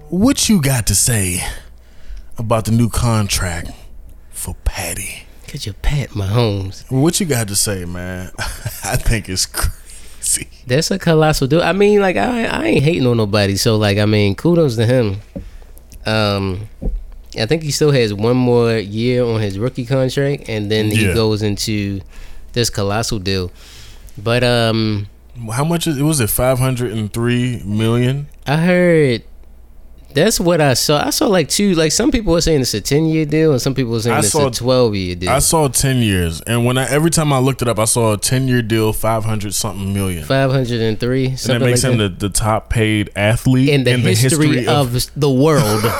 what you got to say about the new contract for Patty? Cause you Pat Mahomes. What you got to say, man? [LAUGHS] I think it's crazy. That's a colossal deal. I mean, like I, I ain't hating on nobody. So like, I mean, kudos to him. Um, I think he still has one more year on his rookie contract, and then he Yeah. goes into this colossal deal. But um, How much is it? Was it five hundred and three million? I heard that's what I saw. I saw like two. Like some people were saying it's a ten year deal, and some people were saying I it's saw- a twelve year deal. I saw ten years, and when I every time I looked it up, I saw a ten year deal, five hundred something million. Five hundred and three. and that makes like him that. the, the top paid athlete in the, history, of, the world. [LAUGHS]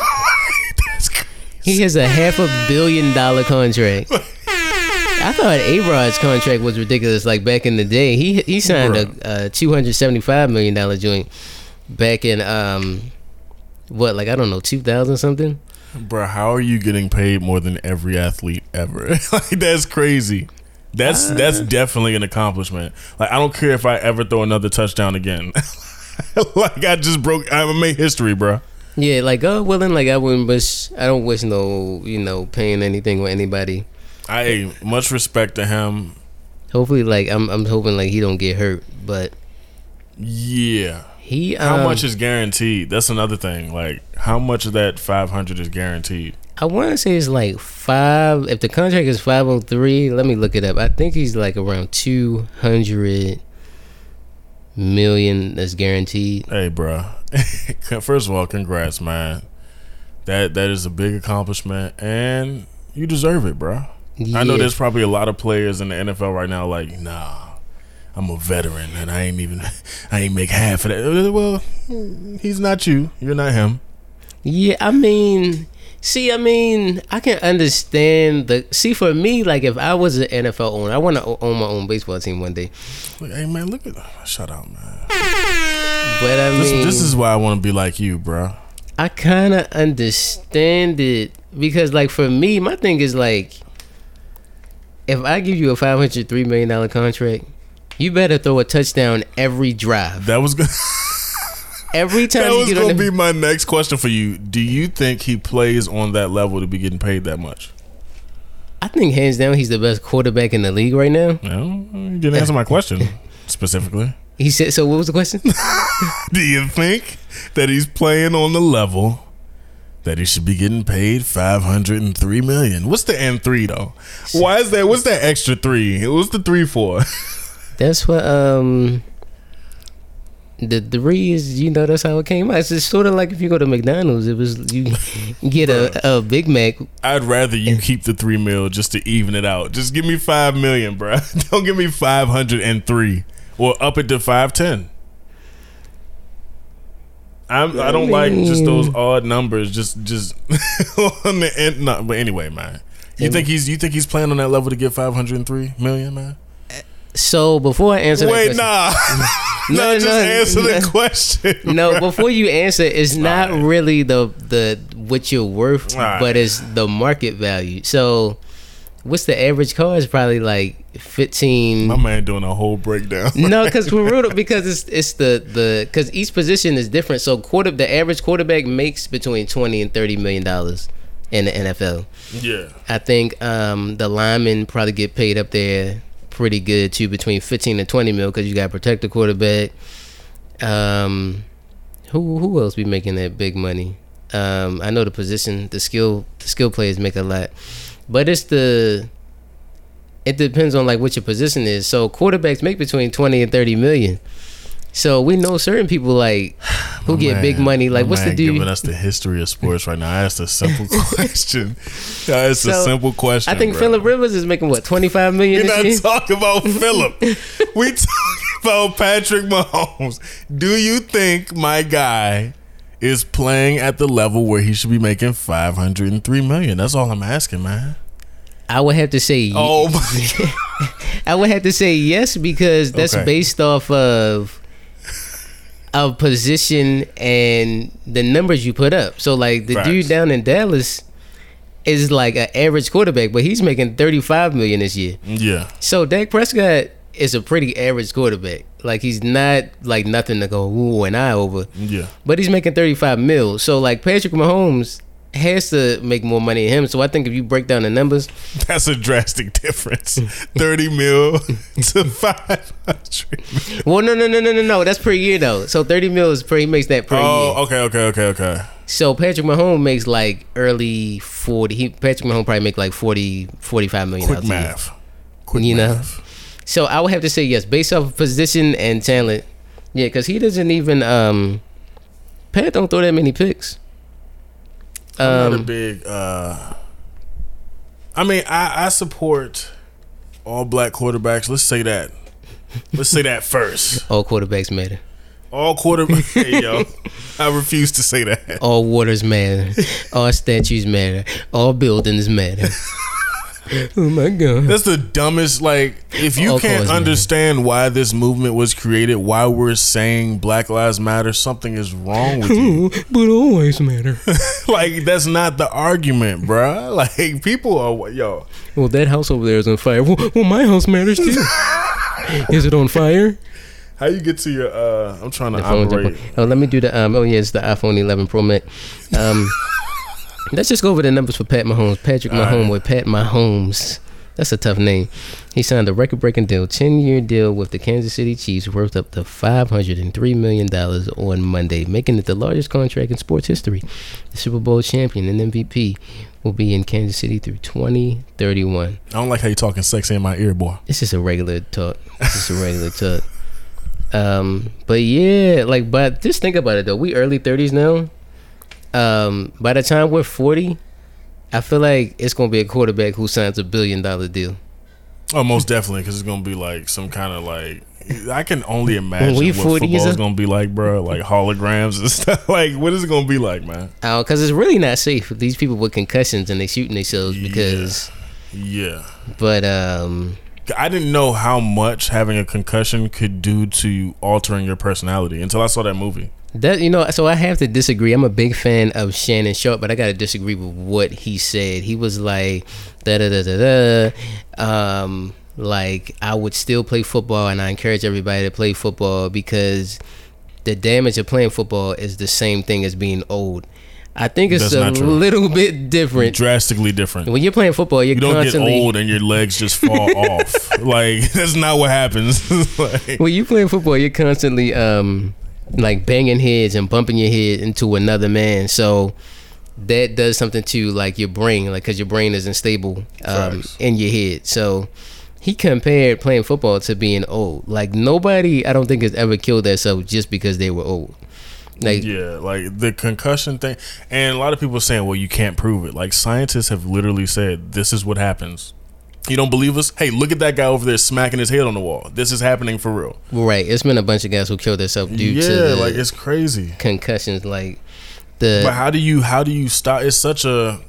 He has a half a billion dollar contract. I thought A Rod's contract was ridiculous. Like back in the day, he he signed a, a two hundred seventy five million dollar joint back in um what like I don't know two thousand something. Bro, how are you getting paid more than every athlete ever? [LAUGHS] like that's crazy. That's uh. that's definitely an accomplishment. Like I don't care if I ever throw another touchdown again. [LAUGHS] like I just broke. I made history, bro. Yeah, like oh, God willing, like I wouldn't wish. I don't wish no you know paying anything with anybody. I much respect to him. Hopefully, like I'm I'm hoping like he don't get hurt, but Yeah. He How um, much is guaranteed? That's another thing. Like how much of that five hundred is guaranteed? I want to say it's like five. If the contract is five hundred three, let me look it up. I think he's like around two hundred million that's guaranteed. Hey, bro. [LAUGHS] First of all, congrats, man. That that is a big accomplishment, and you deserve it, bro. I know there's probably a lot of players in the NFL right now, like, nah, I'm a veteran, and I ain't even, I ain't make half of that. Well, he's not you. You're not him. Yeah, I mean, see, I mean, I can understand the. See, for me, like if I was an NFL owner, I want to own my own baseball team one day. Like, hey, man, look at Shut up, man. But I This, mean, this is why I want to be like you, bro. I kind of understand it because, like, for me, my thing is like, if I give you a five hundred three million dollar contract, you better throw a touchdown every drive. That was good. [LAUGHS] Every time that you was gonna be my next question for you. Do you think he plays on that level to be getting paid that much? I think hands down he's the best quarterback in the league right now. No, you didn't answer my question specifically. [LAUGHS] He said. So what was the question? [LAUGHS] Do you think that he's playing on the level that he should be getting paid five hundred and three million? What's the N three though? Why is that? What's that extra three? What's the three for? That's what um The three is, you know, that's how it came out. It's just sort of like if you go to McDonald's, it was you [LAUGHS] get a, a Big Mac. I'd rather you keep the three mil just to even it out. Just give me five million, bro. [LAUGHS] Don't give me five hundred and three. Or up it to five ten. I'm, I don't like just those odd numbers. Just just [LAUGHS] on the end. No, but anyway, man. You think he's you think he's playing on that level to get five hundred and three million, man? So before I answer, Wait, that question, nah. [LAUGHS] no, just answer no. the question. no, before you answer, it's not Alright. really the the what you're worth, Alright. but it's the market value. So, what's the average car? Is probably like fifteen. My man doing a whole breakdown. [LAUGHS] no, because for real, [LAUGHS] because it's it's the the because each position is different. So quarter the average quarterback makes between twenty and thirty million dollars in the NFL. yeah. I think um, the linemen probably get paid up there pretty good too, between fifteen and twenty mil, because you got to protect the quarterback. Um, who who else be making that big money? Um, I know the position, the skill, the skill players make a lot, but it's the. It depends on like what your position is. So quarterbacks make between twenty and thirty million. So we know certain people like who get big money. Like what's the man dude? giving us the history of sports right now? I asked a simple [LAUGHS] question. I asked a simple question. I think bro. Philip Rivers is making what twenty five million You're not year. talking about [LAUGHS] Philip. we talking about Patrick Mahomes. Do you think my guy is playing at the level where he should be making five hundred and three million? That's all I'm asking, man. I would have to say Oh my [LAUGHS] I would have to say yes because that's Okay. based off of a position and the numbers you put up. So like the dude down in Dallas is like an average quarterback, but he's making thirty five million this year. Yeah. So Dak Prescott is a pretty average quarterback. Like he's not like nothing to go ooh and eye over. Yeah. But he's making 35 mil. So like Patrick Mahomes has to make more money than him. So I think if you break down the numbers, That's a drastic difference. [LAUGHS] Thirty mil [LAUGHS] to five hundred. well, no, no, no, no, no, no. That's per year though. So 30 mil is per. He makes that per year. Oh, okay, okay, okay, okay. So Patrick Mahomes makes like early 40. He Patrick Mahomes probably make like 40, 45 million. Quick dollars math. Quick You know? math. So I would have to say yes, based off of position and talent. Yeah, because he doesn't even. um Pat don't throw that many picks. I'm not a big. uh I mean, I, I support all black quarterbacks. Let's say that. Let's say that first. [LAUGHS] all quarterbacks matter. All quarterbacks. [LAUGHS] hey, yo, I refuse to say that. All waters matter. All statues matter. All buildings matter. [LAUGHS] [LAUGHS] oh my god. That's the dumbest. Like, if you All can't man. understand why this movement was created, why we're saying Black Lives Matter, something is wrong with you. [LAUGHS] but always matter. [LAUGHS] like, that's not the argument, bruh. Like, people are yo. Well, that house over there is on fire. Well, well my house matters too. is it on fire? How you get to your? uh I'm trying to operate. Oh, let me do the. Um, oh yeah, it's the iPhone 11 Pro Max. Um, let's just go over the numbers for Pat Mahomes. Patrick Mahomes with Pat Mahomes. That's a tough name. He signed a record-breaking deal, 10-year deal with the Kansas City Chiefs, worth up to 503 million dollars on Monday, making it the largest contract in sports history. The Super Bowl champion and MVP will be in Kansas City through 2031. I don't like how you're talking sexy in my ear, boy. It's just a regular talk. It's just a regular [LAUGHS] talk. Um, but yeah, like, but just think about it though. We early thirties now. Um, by the time we're forty, I feel like it's gonna be a quarterback who signs a billion dollar deal. Oh, most definitely, because it's gonna be like some kind of like. I can only imagine what football is gonna be like, bro. Like holograms and [LAUGHS] stuff. Like, what is it gonna be like, man? Oh, cause it's really not safe these people with concussions and they shooting themselves because. Yeah, But um, I didn't know how much having a concussion could do to altering your personality until I saw that movie. That you know, so I have to disagree. I'm a big fan of Shannon Sharpe, but I gotta disagree with what he said. He was like da da da da da. Um, like I would still play football, and I encourage everybody to play football because the damage of playing football is the same thing as being old. I think it's That's a little bit different. Drastically different. When you're playing football, you're You don't get old and your legs just fall [LAUGHS] off. Like [LAUGHS] that's not what happens. [LAUGHS] like, when you're playing football, you're constantly um like banging heads and bumping your head into another man. So that does something to like your brain, like because your brain isn't stable um, in your head. So he compared playing football to being old. Like nobody, I don't think has ever killed themselves just because they were old. Like Yeah, like the concussion thing, and a lot of people saying, "Well, you can't prove it." Like scientists have literally said, "This is what happens." You don't believe us? Hey, look at that guy over there smacking his head on the wall. This is happening for real. right, it's been a bunch of guys who killed themselves due yeah, to like it's crazy. concussions. Like the But how do you how do you stop? It's such a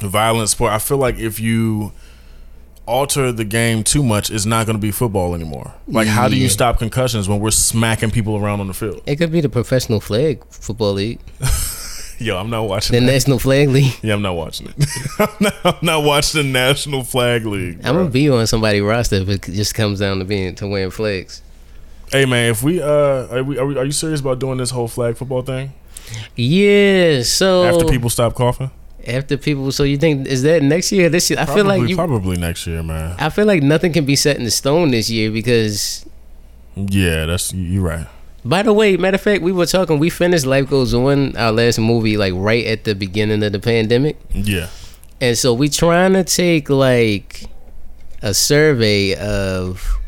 violent sport. I feel like if you alter the game too much, it's not going to be football anymore. Like, how do you stop concussions when we're smacking people around on the field? it could be the professional flag football league, [LAUGHS] Yo, I'm not watching. the that. national flag league. Yeah, I'm not watching it. [LAUGHS] I'm, not, I'm not watching the National Flag League. I'm gonna be on somebody roster if it just comes down to being to wearing flags. Hey man, if we uh, are we, are we are you serious about doing this whole flag football thing Yeah. So after people stop coughing? after people, so you think is that next year? This year? I feel like you. probably next year, man. I feel like nothing can be set in stone this year because. Yeah, that's you're right. By the way, matter of fact, we were talking. We finished Life Goes On, our last movie, like right at the beginning of the pandemic, Yeah, and so we trying to take like a survey of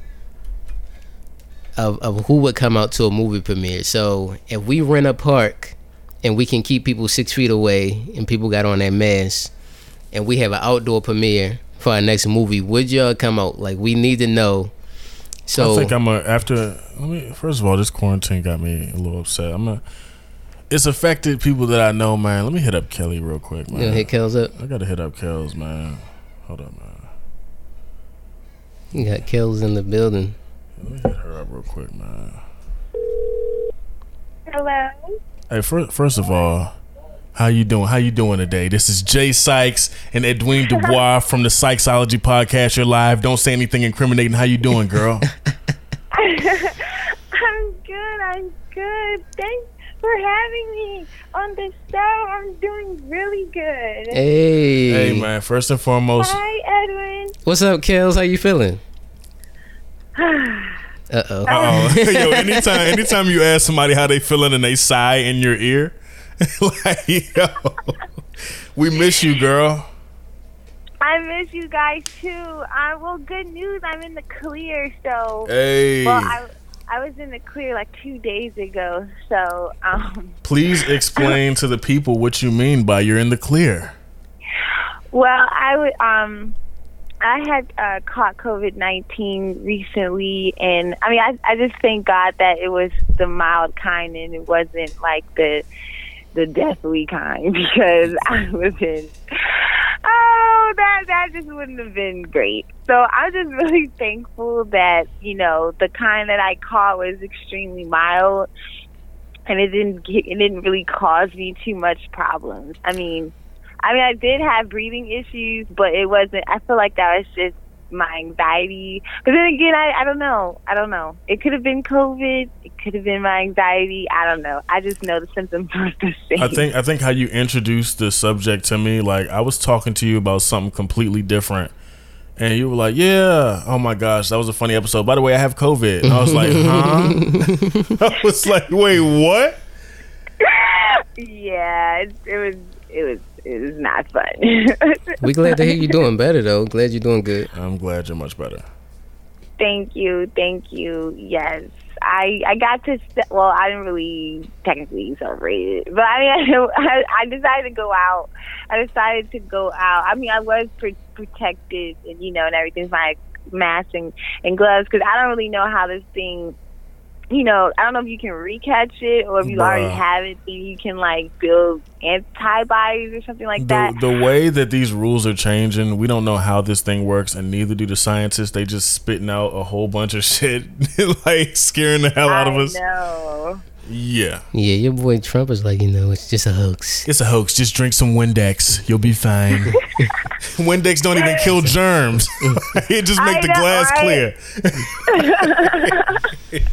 of of who would come out to a movie premiere. So if we rent a park and we can keep people six feet away and people got on their masks, and we have an outdoor premiere for our next movie, would y'all come out? Like we need to know. So I think I'm a after. Let me first of all, this quarantine got me a little upset. I'm a. It's affected people that I know, man. Let me hit up Kelly real quick, man. you know, hit Kells up. I gotta hit up Kells, man. Hold up, man. You got Kells in the building. Let me hit her up real quick, man. Hello. Hey, first, first of all, how you doing? How you doing today? This is Jay Sykes and Edwin [LAUGHS] Dubois from the Sykesology Podcast. You're live. Don't say anything incriminating. How you doing, girl? [LAUGHS] [LAUGHS] I'm good. I'm good. Thanks for having me on the show. I'm doing really good. Hey, hey, man. First and foremost, Hi, Edwin. what's up, Kels? How you feeling? Uh oh. oh, yo, anytime, anytime you ask somebody how they feeling and they sigh in your ear, [LAUGHS] like, yo, we miss you, girl. I miss you guys too. Uh, well, good news. I'm in the clear. So, Hey, well, I I was in the clear like two days ago. So, um, please explain to the people what you mean by you're in the clear. Well, I would um I had uh, caught COVID nineteen recently, and I mean, I I just thank God that it was the mild kind and it wasn't like the the deathly kind [LAUGHS] because I was in. Oh, that that just wouldn't have been great. So I'm just [LAUGHS] really thankful that you know the kind that I caught was extremely mild, and it didn't get, it didn't really cause me too much problems. I mean. I mean, I did have breathing issues, but it wasn't. I feel like that was just my anxiety. But then again, I, I don't know. I don't know. It could have been COVID. It could have been my anxiety. I don't know. I just know the symptoms were the same. I think I think how you introduced the subject to me, like I was talking to you about something completely different. And you were like, "Yeah, oh my gosh, that was a funny episode." By the way, I have COVID. And I was like, [LAUGHS] "Huh?" [LAUGHS] I was like, "Wait, what?" [LAUGHS] yeah, it, it was. It was. It was not fun. [LAUGHS] We glad to hear you doing better though. Glad you're doing good. I'm glad you're much better. Thank you, thank you. Yes, I I got to. St- well, I didn't really technically celebrate it, but I mean, [LAUGHS] I, I decided to go out. I decided to go out. I mean, I was pr- protected, and you know, and everything's my mask and, and gloves because I don't really know how this thing. You know, I don't know if you can recatch it or if you already have it, then you can like build antibodies or something like The that. the way that these rules are changing, we don't know how this thing works, and neither do the scientists. They just spitting out a whole bunch of [LAUGHS] shit, [LAUGHS] like scaring the hell out of I us. know. Yeah, Yeah, your boy Trump is like, you know, it's just a hoax. it's a hoax. Just drink some Windex, you'll be fine. [LAUGHS] Windex don't even kill germs. [LAUGHS] it just make I the know, glass right? clear. [LAUGHS]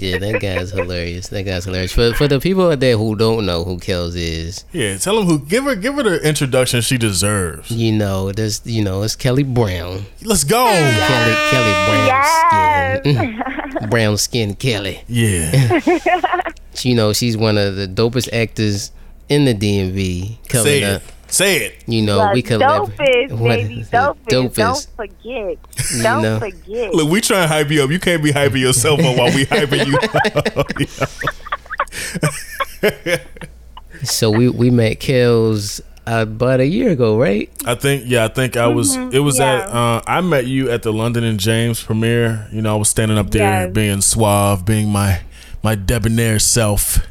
Yeah, that guy's hilarious. That guy's hilarious. For for the people out there who don't know who Kells is, Yeah, tell him who. Give her, give her the introduction she deserves. you know, there's you know, it's Kelly Brown. Let's go. Kelly Kelly Brown Yes. skin. Brown skin Kelly. Yeah, She, you know, she's one of the dopest actors in the DMV coming Say it. up. Say it. You know, The we collab- dopest, [LAUGHS] what- baby, dopest. dopest. Don't forget. You Don't know. forget. Look, we trying to hype you up. You can't be hyping yourself up while we hyping you up. [LAUGHS] So we we met Kels uh, about a year ago, right? I think, yeah, I think I was. It was yeah. at. Uh, I met you at the London and James premiere. You know, I was standing up there, Yes. being suave, being my my debonair self.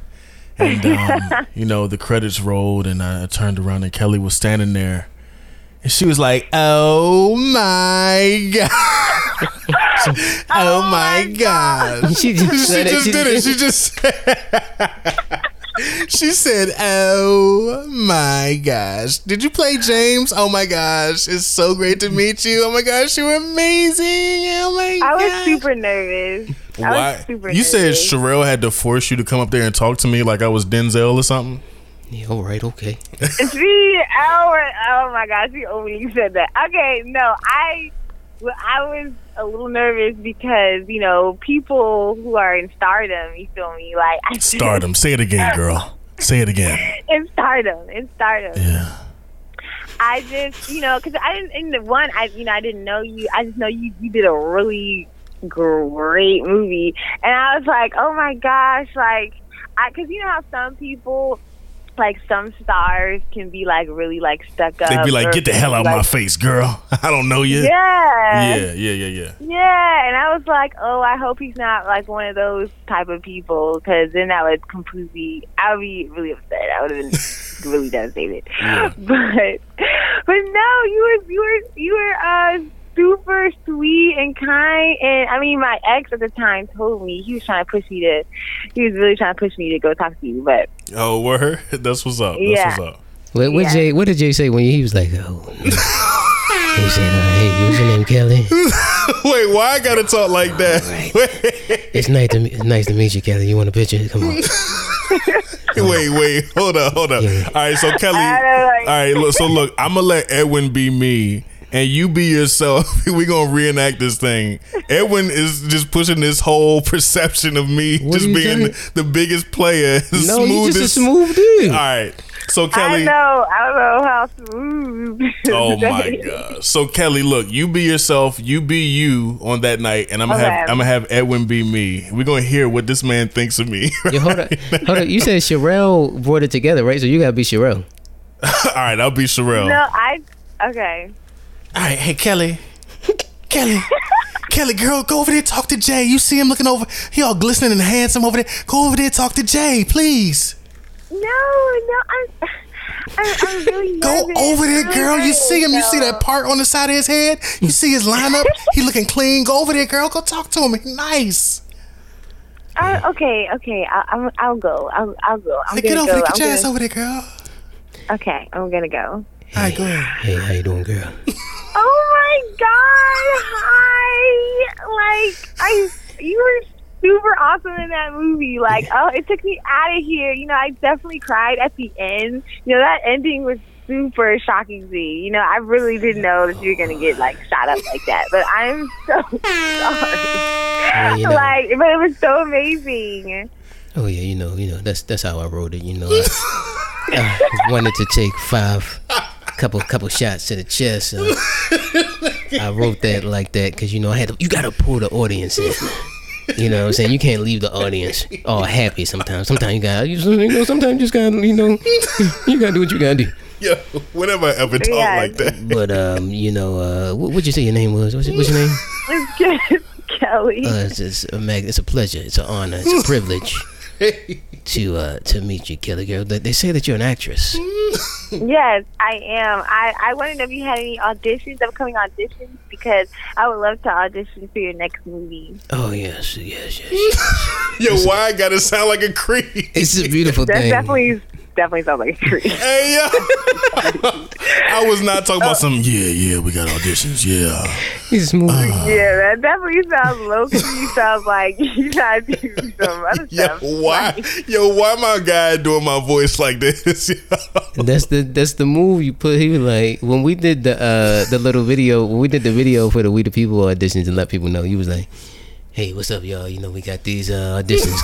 And [LAUGHS] um, you know, the credits rolled, and I turned around, and Kelly was standing there, and she was like, "Oh my god." [LAUGHS] oh, my god. She just, she just She did it. She just [LAUGHS] [LAUGHS] She said, "Oh my gosh, did you play James? Oh my gosh, it's so great to meet you. Oh my gosh, you're amazing. Oh my I was gosh." super nervous. I Why? was super You said nervous. Sherelle had to force you to come up there and talk to me like I was Denzel or something. Yeah, all right, okay. [LAUGHS] See, oh, oh my gosh, you overly said that. Okay, no, I, I was a little nervous because you know people who are in stardom. You feel me? Like I [LAUGHS] Stardom. Say it again, girl. Say it again. [LAUGHS] in stardom, in stardom. Yeah. I just, you know, because I didn't. In the one, I, you know, I didn't know you. I just know you. You did a really great movie, and I was like, oh my gosh, like, I, because you know how some people. Like some stars can be like really like stuck up. They'd be like, "Get the hell out of my face, girl. [LAUGHS] I don't know you." Yeah. Yeah, yeah, yeah, yeah. Yeah, and I was like, oh, I hope he's not like one of those type of people, because then that would completely, I would be really upset. I would have been [LAUGHS] really devastated. Yeah. [LAUGHS] But, but no, you were, you were, you were uh, super sweet and kind. And I mean, my ex at the time told me he was trying to push me to, he was really trying to push me to go talk to you. But Oh, word. [LAUGHS] That's what's up. That's Yeah. what's up. What, what Yeah. Jay? What did Jay say when he was like, "Oh"? he said, uh, "Hey, what's your name, Kelly? [LAUGHS] Wait, why I gotta talk like that? It's nice to it's nice to meet you, Kelly. You want a picture? Come on." [LAUGHS] wait, wait, hold up, hold up. Yeah. All right, so Kelly. I like- right, look. So look, I'm gonna let Edwin be me, and you be yourself. [LAUGHS] we gonna reenact this thing. Edwin is just pushing this whole perception of me What just being saying? the biggest player, [LAUGHS] No, you just a smoothest. smooth dude. All right, so Kelly, I know, I don't know how smooth. [LAUGHS] Oh my god! So Kelly, look, you be yourself, you be you on that night, and I'm gonna have I'm gonna have Edwin be me. We're gonna hear what this man thinks of me. Yo, hold up, hold up. You said Sherelle brought it together, right? So you gotta be Sherelle. All right, I'll be Sherelle. No, I, okay. All right, hey Kelly, Kelly, Kelly, girl, go over there talk to Jay. You see him looking over, he all glistening and handsome over there. Go over there talk to Jay, please. No, no, I'm, I'm, I'm really [LAUGHS] Go over there, I'm girl. You see him. You see that part on the side of his head. You see his lineup. [LAUGHS] he looking clean. Go over there, girl. Go talk to him. He nice. though. I, okay, okay, I, I'm, I'll go. I'll, I'll go. I'm Hey, gonna get over go. there. Get I'm your ass gonna, over there, girl. okay, I'm gonna go. All right, go ahead. Hey, how you doing, girl? [LAUGHS] Oh my god! Hi, like I, you were super awesome in that movie. Like, oh, it took me out of here. You know, I definitely cried at the end. You know, that ending was super shocking to me. You know, I really didn't know that you were gonna get like shot up like that. But I'm so sorry. Well, [LAUGHS] you know. Like, but it was so amazing. Oh yeah, you know, you know. That's that's how I wrote it. You know, I, I wanted to take five, [LAUGHS] couple couple shots to the chest. So I wrote that like that because you know I had to. You gotta pull the audience in. You know what I'm saying? You can't leave the audience all happy sometimes. Sometimes you gotta, you know, sometimes you just gotta, you know, you gotta do what you gotta do. Yo, whenever I ever talk Yeah. like that. But um, you know, uh, what would you say your name was? What's, your- what's your name? [LAUGHS] It's good, Kelly. Uh, it's, it's a mag- it's a pleasure. It's an honor. It's a privilege [LAUGHS] to uh to meet you, Kelly girl. They, they say that you're an actress. [LAUGHS] Yes, I am. I, I want to know if you had any auditions, upcoming auditions, because I would love to audition for your next movie. Oh yes, yes, yes. [LAUGHS] Yo, why I gotta sound like a creep? It's a beautiful That thing. definitely definitely sounds like a treat. [LAUGHS] Hey yo, [LAUGHS] I was not talking about some. Yeah, yeah, we got auditions. Yeah, He's smooth. yeah, that definitely sounds low key. Sounds like [LAUGHS] you gotta do some other yo, stuff. why, yo, why my guy doing my voice like this? That's the that's the move you put. He was like when we did the uh the little video when we did the video for the We the People auditions and let people know. He was like, "Hey, what's up, y'all? You know we got these uh, auditions."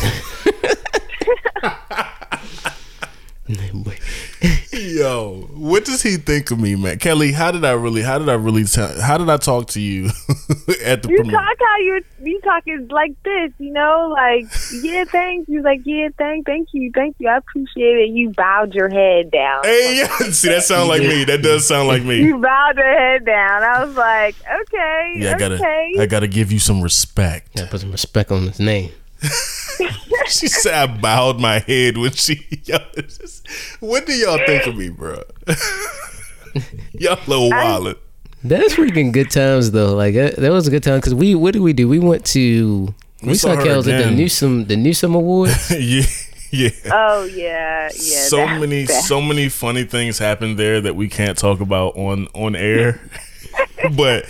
[LAUGHS] Yo, what does he think of me, man? Kelly, how did I really? How did I really? Tell, how did I talk to you [LAUGHS] at the You premiere? talk how you you talking like this, you know, like yeah, thanks. You like yeah, thank, thank you, thank you. I appreciate it. You bowed your head down. Hey, [LAUGHS] yeah. See, that sounds like me. That does sound like me. You bowed your head down. I was like, okay, Yeah, I gotta, okay. I gotta give you some respect. Gotta put some respect on his name. [LAUGHS] She said I bowed my head when she. [LAUGHS] Yo, just- what do y'all think of me, bro? [LAUGHS] y'all little wildin'. That's freaking good times though. Like that, that was a good time because we what did we do? We went to we, We saw saw Kels at the again. Newsom the Newsom Awards. yeah, yeah. oh yeah, yeah. so that- many, that- so many funny things happened there that we can't talk about on on air. but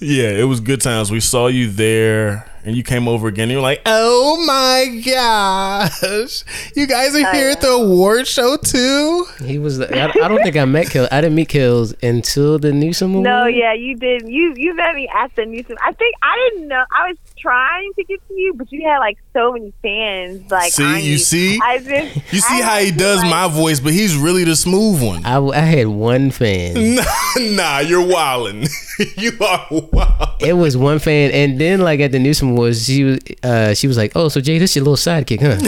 yeah, it was good times. We saw you there, and you came over again. And you were like, "Oh my gosh, you guys are here at the award show too." he was. the- I, I don't think I met Kels. I didn't meet Kels until the Newsom Awards. No, yeah, you did. You you met me at the Newsom. I think I didn't know. I was trying to get to you, but you had like so many fans. Like, See, on you see? I just You see I how he does like- my voice, but he's really the smooth one. I, I had one fan. [LAUGHS] Nah, nah, you're wildin'. [LAUGHS] you are wild. It was one fan, and then like at the Newsom Awards, she was uh, she was like, "Oh, so Jay, this your little sidekick, huh?"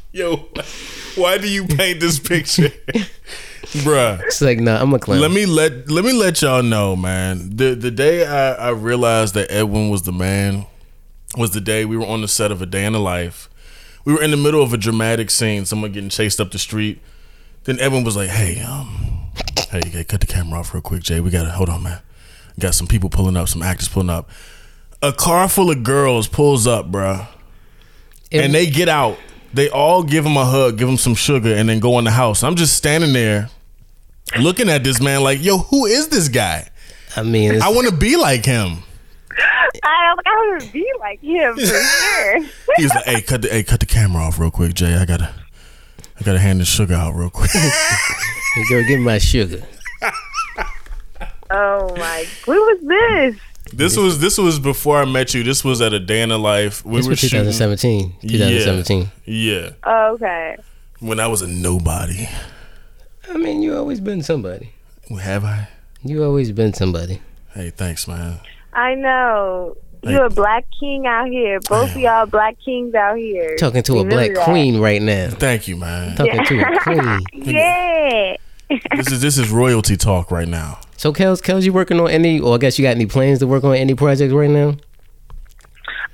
[LAUGHS] Yo, why do you paint this picture, [LAUGHS] bruh? It's like, "Nah, I'm a clown." Let me let let me let y'all know, man. The the day I, I realized that Edwin was the man was the day we were on the set of A Day in the Life. We were in the middle of a dramatic scene, someone getting chased up the street. Then Edwin was like, "Hey, um, hey, hey, cut the camera off real quick, Jay. We gotta hold on, man. Got some people pulling up, some actors pulling up. A car full of girls pulls up, bruh, It- and they get out. They all give him a hug, give him some sugar, and then go in the house. I'm just standing there looking at this man like, yo, who is this guy? I mean, I want to be like him. I don't. I be like him for [LAUGHS] sure. He was like, hey, cut the hey, cut the camera off real quick, Jay. I gotta I gotta hand this sugar out real quick. [LAUGHS] go get my sugar. Oh my! When was this? this was this was before I met you. This was at a day in the life. We This were was shooting. 2017. 2017. Yeah, Oh, okay. when I was a nobody. I mean, you always been somebody. Have I? You always been somebody. Hey, thanks, man. I know. Hey. You a black king out here. Both of y'all black kings out here. Talking to a black that. queen right now. Thank you, man. Talking to a queen. [LAUGHS] Yeah. This is this is royalty talk right now. So, Kels, Kels, you working on any, or I guess you got any plans to work on any projects right now?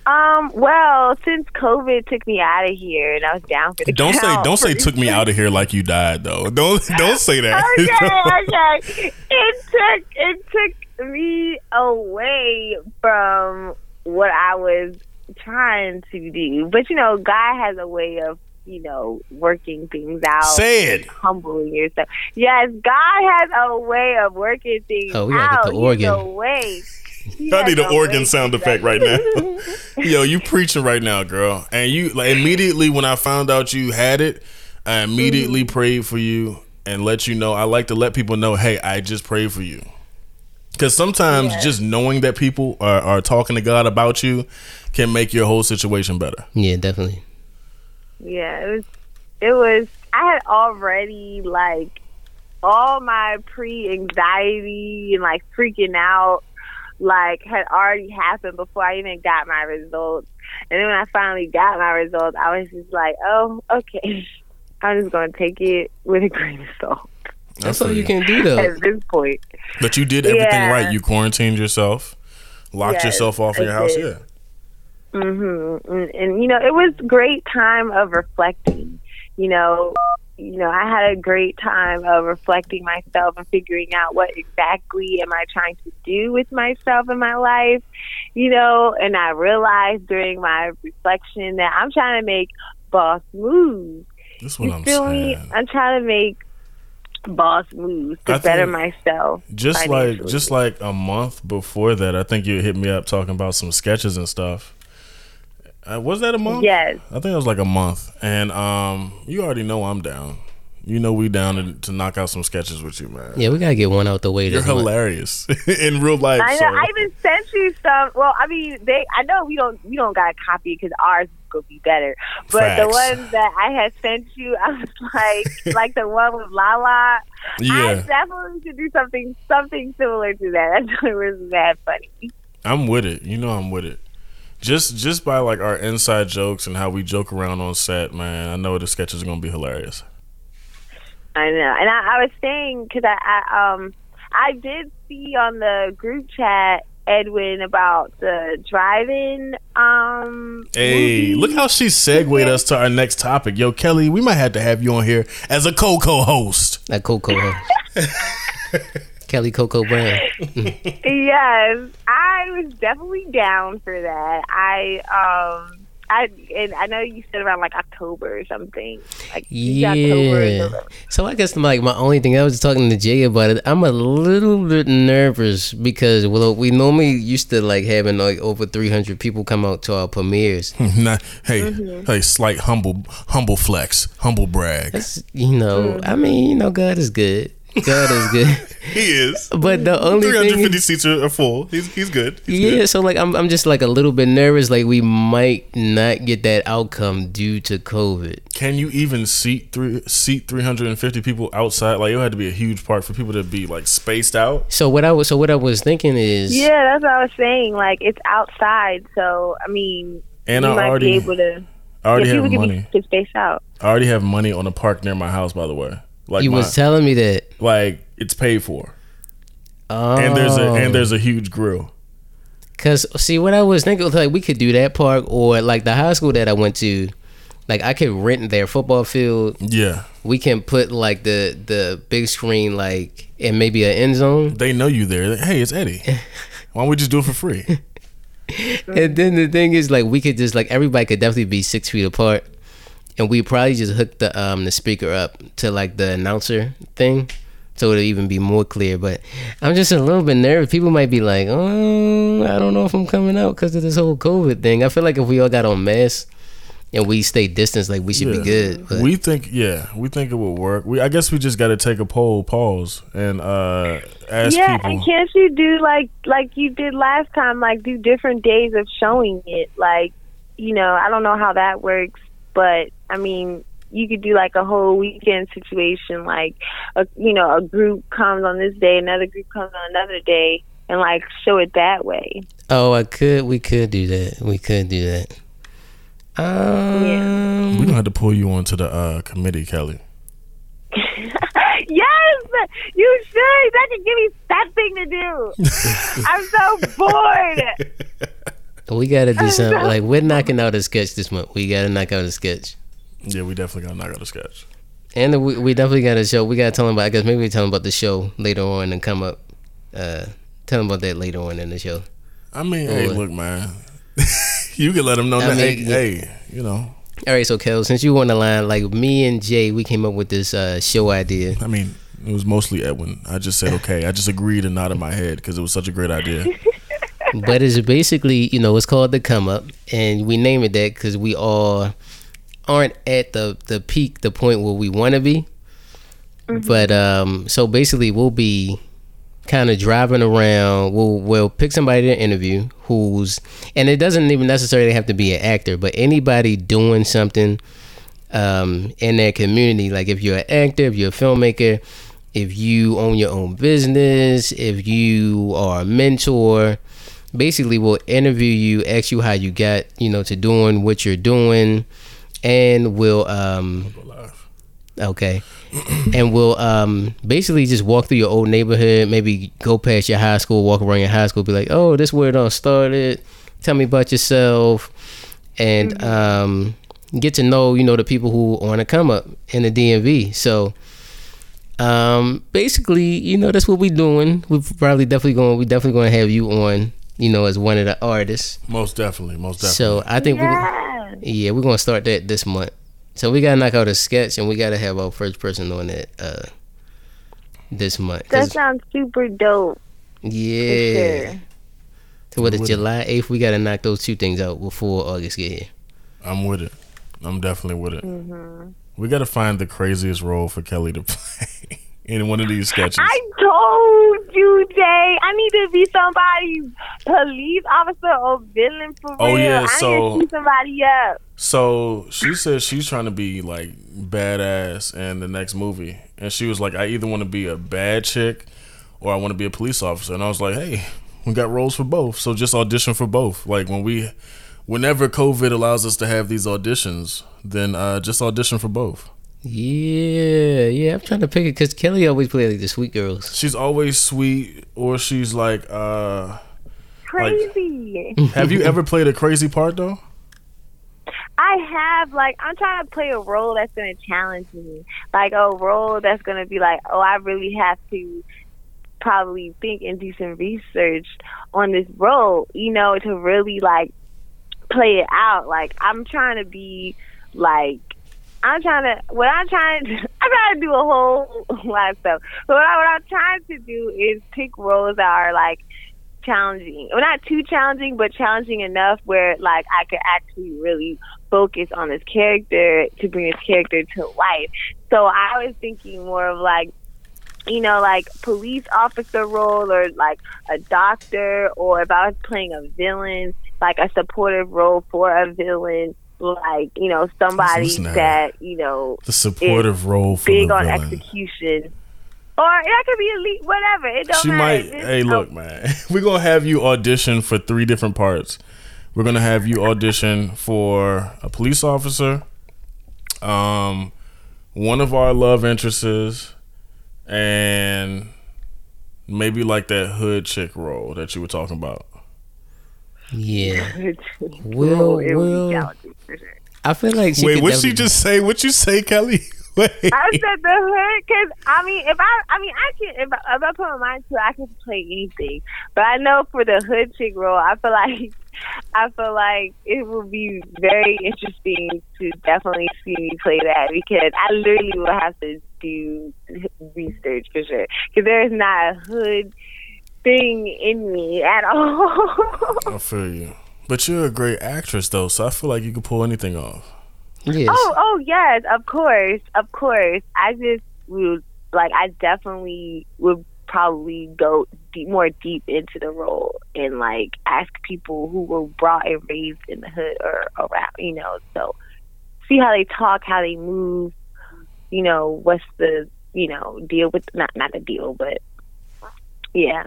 Um. Well, since COVID took me out of here, and I was down for the Don't say don't say took me out of here like you died though. Don't [LAUGHS] don't say that. okay, [LAUGHS] okay. It took it took me away from what I was trying to do. But you know, God has a way of you know working things out. Say it. Humbling yourself. Yes, God has a way of working things Oh, we gotta out. get the [LAUGHS] He has organ. a way. He I need an a way organ sound effect right now. [LAUGHS] [LAUGHS] Yo, you preaching right now, girl. And you like immediately when I found out you had it, I immediately Mm-hmm. prayed for you and let you know. I like to let people know, hey, I just prayed for you. Because sometimes Yeah. just knowing that people are, are talking to God about you can make your whole situation better. Yeah, definitely. Yeah, it was. It was. I had already like all my pre-anxiety and like freaking out, like had already happened before I even got my results. And then when I finally got my results, I was just like, "Oh, okay." [LAUGHS] I'm just gonna take it with a grain of salt That's I all you can do, though. at this point. But you did everything Yeah. right. You quarantined yourself, locked Yes, yourself off in I your house. did. Yeah. Hmm And, and you know, it was great time of reflecting. You know, you know, I had a great time of reflecting myself and figuring out what exactly am I trying to do with myself in my life. You know, and I realized during my reflection that I'm trying to make boss moves. That's what You I'm feel me? I'm trying to make boss moves to better myself. Just like just like a month before that, I think you hit me up talking about some sketches and stuff. Uh, was that a month? Yes. I think it was like a month. And um, you already know I'm down. You know we down to, to knock out some sketches with you, man. Yeah, we gotta get one out the way. You're this hilarious [LAUGHS] in real life. I know. so- I even sent you some. Well, I mean, they. I know we don't. We don't got a copy because ours is gonna be better. But the ones that I had sent you, I was [LAUGHS] like, like the one with Lala. I yeah, definitely should do something, something similar to that. [LAUGHS] That was mad funny. I'm with it. You know I'm with it. Just just by like our inside jokes and how we joke around on set, man. I know the sketches are gonna be hilarious. I know, and I, I was saying because I, I um I did see on the group chat Edwin about the drive-in um. Hey, movie. look how she segued us to our next topic. Yo, Kelly, we might have to have you on here as a co-co-host. Like Coco. [LAUGHS] Kelly Coco Brown. [LAUGHS] Yes, I was definitely down for that. I um I and I know you said around like October or something. Like October or Yeah. So I guess like my only thing I was talking to Jay about it. I'm a little bit nervous because well we normally used to like having like over 300 people come out to our premieres. [LAUGHS] Nah, hey, Mm-hmm. hey, slight humble, humble flex, humble brag. That's, you know, I mean, you know, God is good. God is good. [LAUGHS] He is. But the only thing 350 seats are are full. He's he's good. He's Yeah, good. so like I'm I'm just like a little bit nervous like we might not get that outcome due to COVID. Can you even seat three seat 350 people outside? Like it had to be a huge park for people to be like spaced out. So what I was so what I was thinking is Yeah, that's what I was saying. Like it's outside, so I mean, And you I might already be able to. I already yeah, have money. be can space out. I already have money on a park near my house. By the way, like you my, was telling me that. like it's paid for, Oh. and there's a and there's a oh. huge grill. Cause see what I was thinking was like we could do that park or like the high school that I went to, like I could rent their football field. Yeah, We can put like the the big screen like and maybe an end zone. they know you there. Hey, it's Eddie. [LAUGHS] Why don't we just do it for free? And then the thing is like we could just like everybody could definitely be six feet apart. And we probably just hook the um the speaker up to like the announcer thing. So it'll even be more clear. But I'm just a little bit nervous. People might be like, oh, I don't know if I'm coming out because of this whole COVID thing. I feel like if we all got on masks and we stay distance, like we should be good. But We think, yeah, we think it will work. We, I guess we just got to take a poll, pause, and uh, ask yeah, people. and can't you do like like you did last time? Like do different days of showing it. Like you know, I don't know how that works, but I mean, you could do like a whole weekend situation. Like a you know, a group comes on this day, another group comes on another day, and like show it that way. oh, I could. We could do that. We could do that. Um, We're gonna have to pull you onto the uh, committee, Kelly. [LAUGHS] yes, you should. That could give me something to do. [LAUGHS] I'm so bored. we gotta do something. Like we're knocking out a sketch this month. We gotta knock out a sketch. Yeah, we definitely gotta knock out a sketch. And we, we definitely got to show. We got to tell them about. I guess maybe we tell them about the show later on and come up. Uh, tell them about that later on in the show. I mean, hey, Oh, look, man, [LAUGHS] you can let them know I that. mean, hey, yeah. hey, you know, All right, so Kel, since you on the line, like me and Jay, we came up with this uh, show idea. I mean, it was mostly Edwin. I just said okay. I just agreed and nodded my head because it was such a great idea. [LAUGHS] but it's basically, you know, it's called the come up, and we name it that because we all aren't at the the peak, the point where we want to be. But um, so basically, we'll be kind of driving around. We'll we'll pick somebody to interview who's, and it doesn't even necessarily have to be an actor, but anybody doing something um, in their community. Like if you're an actor, if you're a filmmaker, if you own your own business, if you are a mentor, basically we'll interview you, ask you how you got, you know, to doing what you're doing, and we'll um okay. and we'll um basically just walk through your old neighborhood, maybe go past your high school, walk around your high school, be like, Oh, this where it all started. Tell me about yourself and um get to know, you know, the people who want to come up in the DMV. So um basically, you know, that's what we're doing. We're probably definitely going we definitely gonna have you on, you know, as one of the artists. Most definitely, most definitely. So I think we're Yeah. yeah, we're gonna start that this month. So we gotta knock out a sketch, and we gotta have our first person on it uh, this month. That sounds super dope. yeah. Sure. So what is July eighth? We gotta knock those two things out before August get here. I'm with it. I'm definitely with it. We got to find the craziest role for Kelly to [LAUGHS] play in one of these sketches. I told you, Jay. I need to be somebody's police officer or villain for Oh, real. yeah, I so- need somebody up. So she said she's trying to be like badass in the next movie, and she was like, "I either want to be a bad chick, or I want to be a police officer." And I was like, "Hey, we got roles for both, so just audition for both. Like when we, whenever COVID allows us to have these auditions, then uh, just audition for both." Yeah, yeah. I'm trying to pick it because Kelly always plays like the sweet girls. She's always sweet, or she's like, uh, Crazy. "Have you ever played a crazy part though?" I have like I'm trying to play a role that's gonna challenge me, like a role that's gonna be like, oh, I really have to probably think and do some research on this role, you know, to really like play it out. Like I'm trying to be like I'm trying to what I'm trying to [LAUGHS] I'm trying to do a whole [LAUGHS] lot of stuff. But what, I, what I'm trying to do is pick roles that are like challenging. Well, not too challenging, but challenging enough where like I could actually really focus on this character to bring this character to life. So I was thinking more of like you know, like police officer role or like a doctor or if I was playing a villain, like a supportive role for a villain, like, you know, somebody Listen to her. that, you know, The supportive role for big the on villain. execution. Or that could be elite, whatever. It don't She matter. might. Just- Hey, look, man. [LAUGHS] We're gonna have you audition for three different parts. We're gonna have you audition for a police officer, um, one of our love interests, and maybe like that hood chick role that you were talking about. Yeah, [LAUGHS] Will, Will- it would Will- be challenging for sure. I feel like she Wait, could what she just say? What you say, Kelly? [LAUGHS] Wait. I said the hood because I mean, if I, I mean, I can if I, if I put my mind to it, I can play anything. But I know for the hood chick role, I feel like [LAUGHS] I feel like it will be very interesting to definitely see me play that because I literally will have to do research for sure because there is not a hood thing in me at all. [LAUGHS] I feel you. But you're a great actress, though, so I feel like you could pull anything off. Yes. Oh, oh yes, of course, of course. I just would like. I definitely would probably go deep, more deep into the role and like ask people who were brought and raised in the hood or around, you know. So see how they talk, how they move. You know, what's the you know deal with not not the deal, but yeah.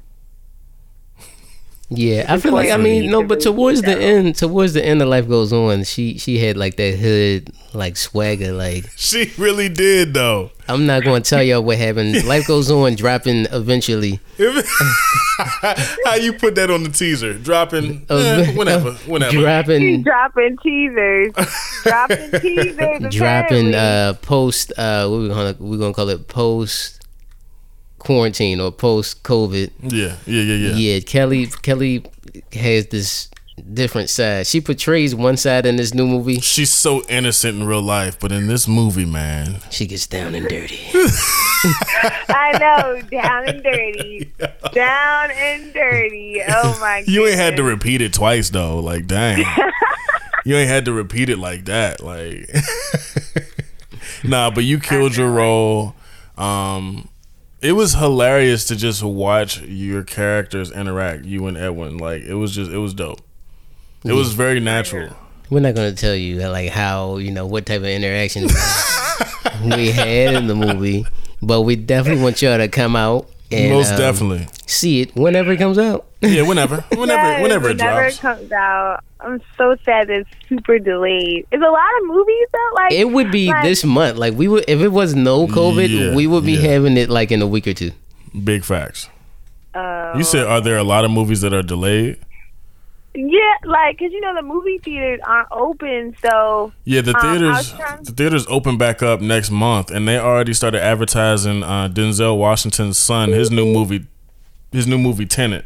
Yeah, I feel like I mean no, but towards the end, towards the end of life goes on, she she had like that hood like swagger. Like [LAUGHS] She really did, though. I'm not going to tell y'all what happened. [LAUGHS] Life goes on, dropping eventually. [LAUGHS] How you put that on the teaser? Dropping eh, whenever, whenever. He's Dropping dropping teasers, dropping teasers, dropping apparently. uh post uh what we gonna we gonna call it post quarantine or post COVID. yeah, yeah, yeah, yeah. Yeah, Kelly Kelly has this different side. She portrays one side in this new movie. She's so innocent in real life, but in this movie, man, She gets down and dirty. [LAUGHS] I know, down and dirty, [LAUGHS] down and dirty. Oh my! God [LAUGHS] You ain't had to repeat it twice though. Like, dang, you ain't had to repeat it like that. Like, nah, but you killed your role. Um, it was hilarious to just watch your characters interact, you and Edwin. Like, it was just, it was dope. It was very natural. We're not gonna tell you like how you know what type of interaction [LAUGHS] we had in the movie, but we definitely want y'all to come out and Most um, definitely. see it whenever it comes out. Yeah, whenever, [LAUGHS] whenever, Yes, whenever it whenever drops. it comes out. I'm so sad it's super delayed. It's a lot of movies though. Like It would be like, this month. Like we would if it was no COVID, Yeah, we would be yeah. having it like in a week or two. Big facts. Uh, You said, are there a lot of movies that are delayed? yeah, like because you know the movie theaters aren't open, so Yeah, the Um, theaters trying- the theaters open back up next month, and they already started advertising uh, Denzel Washington's son, his new movie, his new movie Tenet.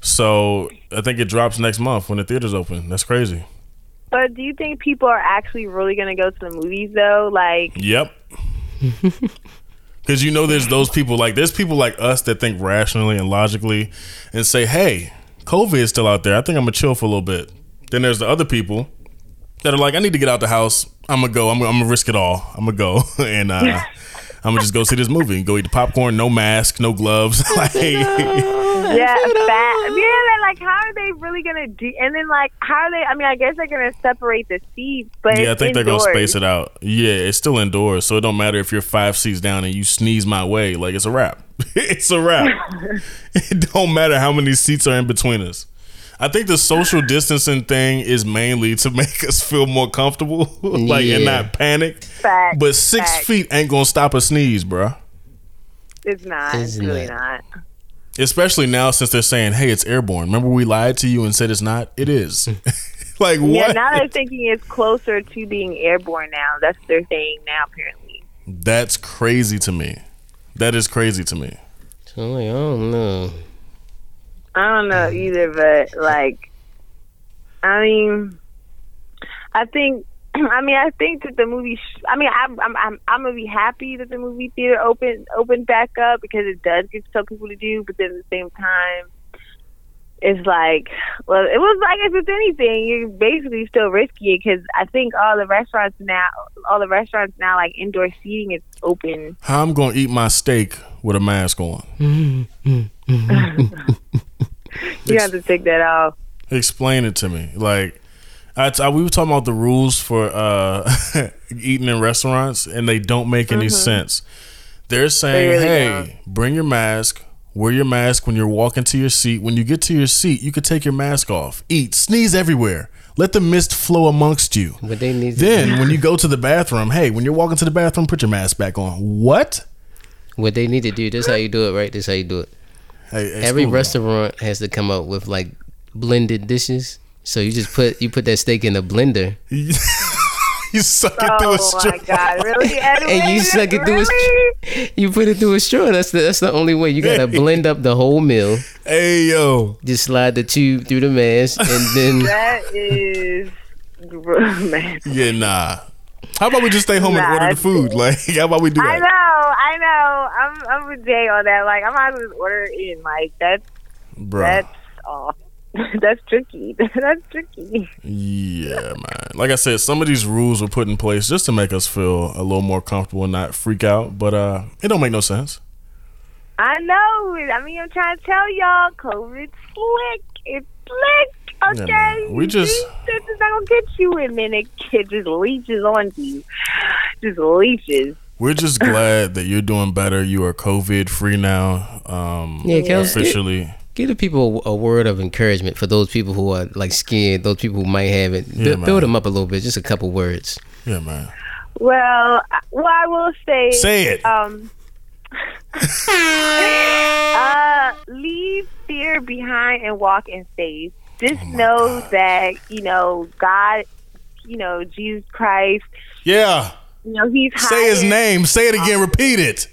So I think it drops next month when the theaters open. That's crazy. But do you think people are actually really going to go to the movies though? Like, Yep. [LAUGHS] Because you know, there's those people like there's people like us that think rationally and logically, and say, "Hey, COVID is still out there. I think I'm gonna chill for a little bit." Then there's the other people that are like, "I need to get out the house. I'm gonna go. I'm, I'm gonna risk it all. I'm gonna go [LAUGHS] and uh, [LAUGHS] I'm gonna just go see this movie. And go eat the popcorn. No mask. No gloves. like, yeah, [LAUGHS] fat. Yeah, like how are they really gonna do? And then like how are they? I mean, I guess they're gonna separate the seats, but yeah, I it's think they're gonna space it out. Yeah, it's still indoors, so it don't matter if you're five seats down and you sneeze my way. Like it's a wrap. [LAUGHS] it's a wrap. [LAUGHS] it don't matter how many seats are in between us. I think the social distancing thing is mainly to make us feel more comfortable, like and Yeah. not panic. Facts, But six facts. feet ain't gonna stop a sneeze, bruh. It's not. It's It's really not. not. Especially now since they're saying, "Hey, it's airborne." Remember we lied to you and said it's not. It is. Hmm. [LAUGHS] like what? Yeah, now they're thinking it's closer to being airborne now. That's what they're saying now, apparently. That's crazy to me. That is crazy to me. So I'm like, I don't know. I don't know either, but like, I mean, I think, [CLEARS THROAT] I mean, I think that the movie. Sh- I mean, I'm, I'm, I'm, I'm gonna be happy that the movie theater opened, opened back up because it does give some people to do, but then at the same time. It's like, well, it was like if it's anything, you're basically still risky because I think all the restaurants now, all the restaurants now, like indoor seating is open. How I'm gonna eat my steak with a mask on? [LAUGHS] [LAUGHS] You have to take that off. Explain it to me. Like, I, I- we were talking about the rules for uh, [LAUGHS] eating in restaurants, and they don't make any sense. They're saying, really "Hey, bring your mask. Wear your mask when you're walking to your seat. When you get to your seat, you could take your mask off. Eat, sneeze everywhere. Let the mist flow amongst you. But they need to, Then, [LAUGHS] when you go to the bathroom, hey, when you're walking to the bathroom, put your mask back on. What? what they need to do. This is how you do it, right? This how you do it. Hey, hey, Every school. restaurant has to come up with like blended dishes. So you just put you put that steak in a blender [LAUGHS] you suck it through a oh straw. Oh my god, really? [LAUGHS] Edwin? and you suck it through a really? you put it through a straw. That's the that's the only way. You gotta blend up the whole meal. Hey yo, Just slide the tube through the mask, and then [LAUGHS] That is gr- man. yeah, nah. How about we just stay home Nah, and order the food? Like, how about we do that? I know, I know. I'm I'm with Jay on that. Like I might as well order in. Like that's Bruh. that's off. [LAUGHS] that's tricky. [LAUGHS] that's tricky. Yeah, man. Like I said, some of these rules were put in place just to make us feel a little more comfortable and not freak out. But uh, it don't make no sense. I know. I mean, I'm trying to tell y'all, COVID's slick. It's slick. Okay, man. We just- this is not gonna get you, and then it, it just leeches onto you. Just leeches. We're just glad that you're doing better. You are COVID free now. Um, Yeah, Kels, get- officially. Give the people a word of encouragement for those people who are like scared. Those people who might have it. Yeah, Bu- man. build them up a little bit. Just a couple words. Yeah, man. Well, I- well, I will say. Say it. Um. [LAUGHS] uh, leave fear behind and walk in faith. Just Oh know that you know God, you know Jesus Christ. Yeah. You know He's Say his name. Say it again. Repeat it.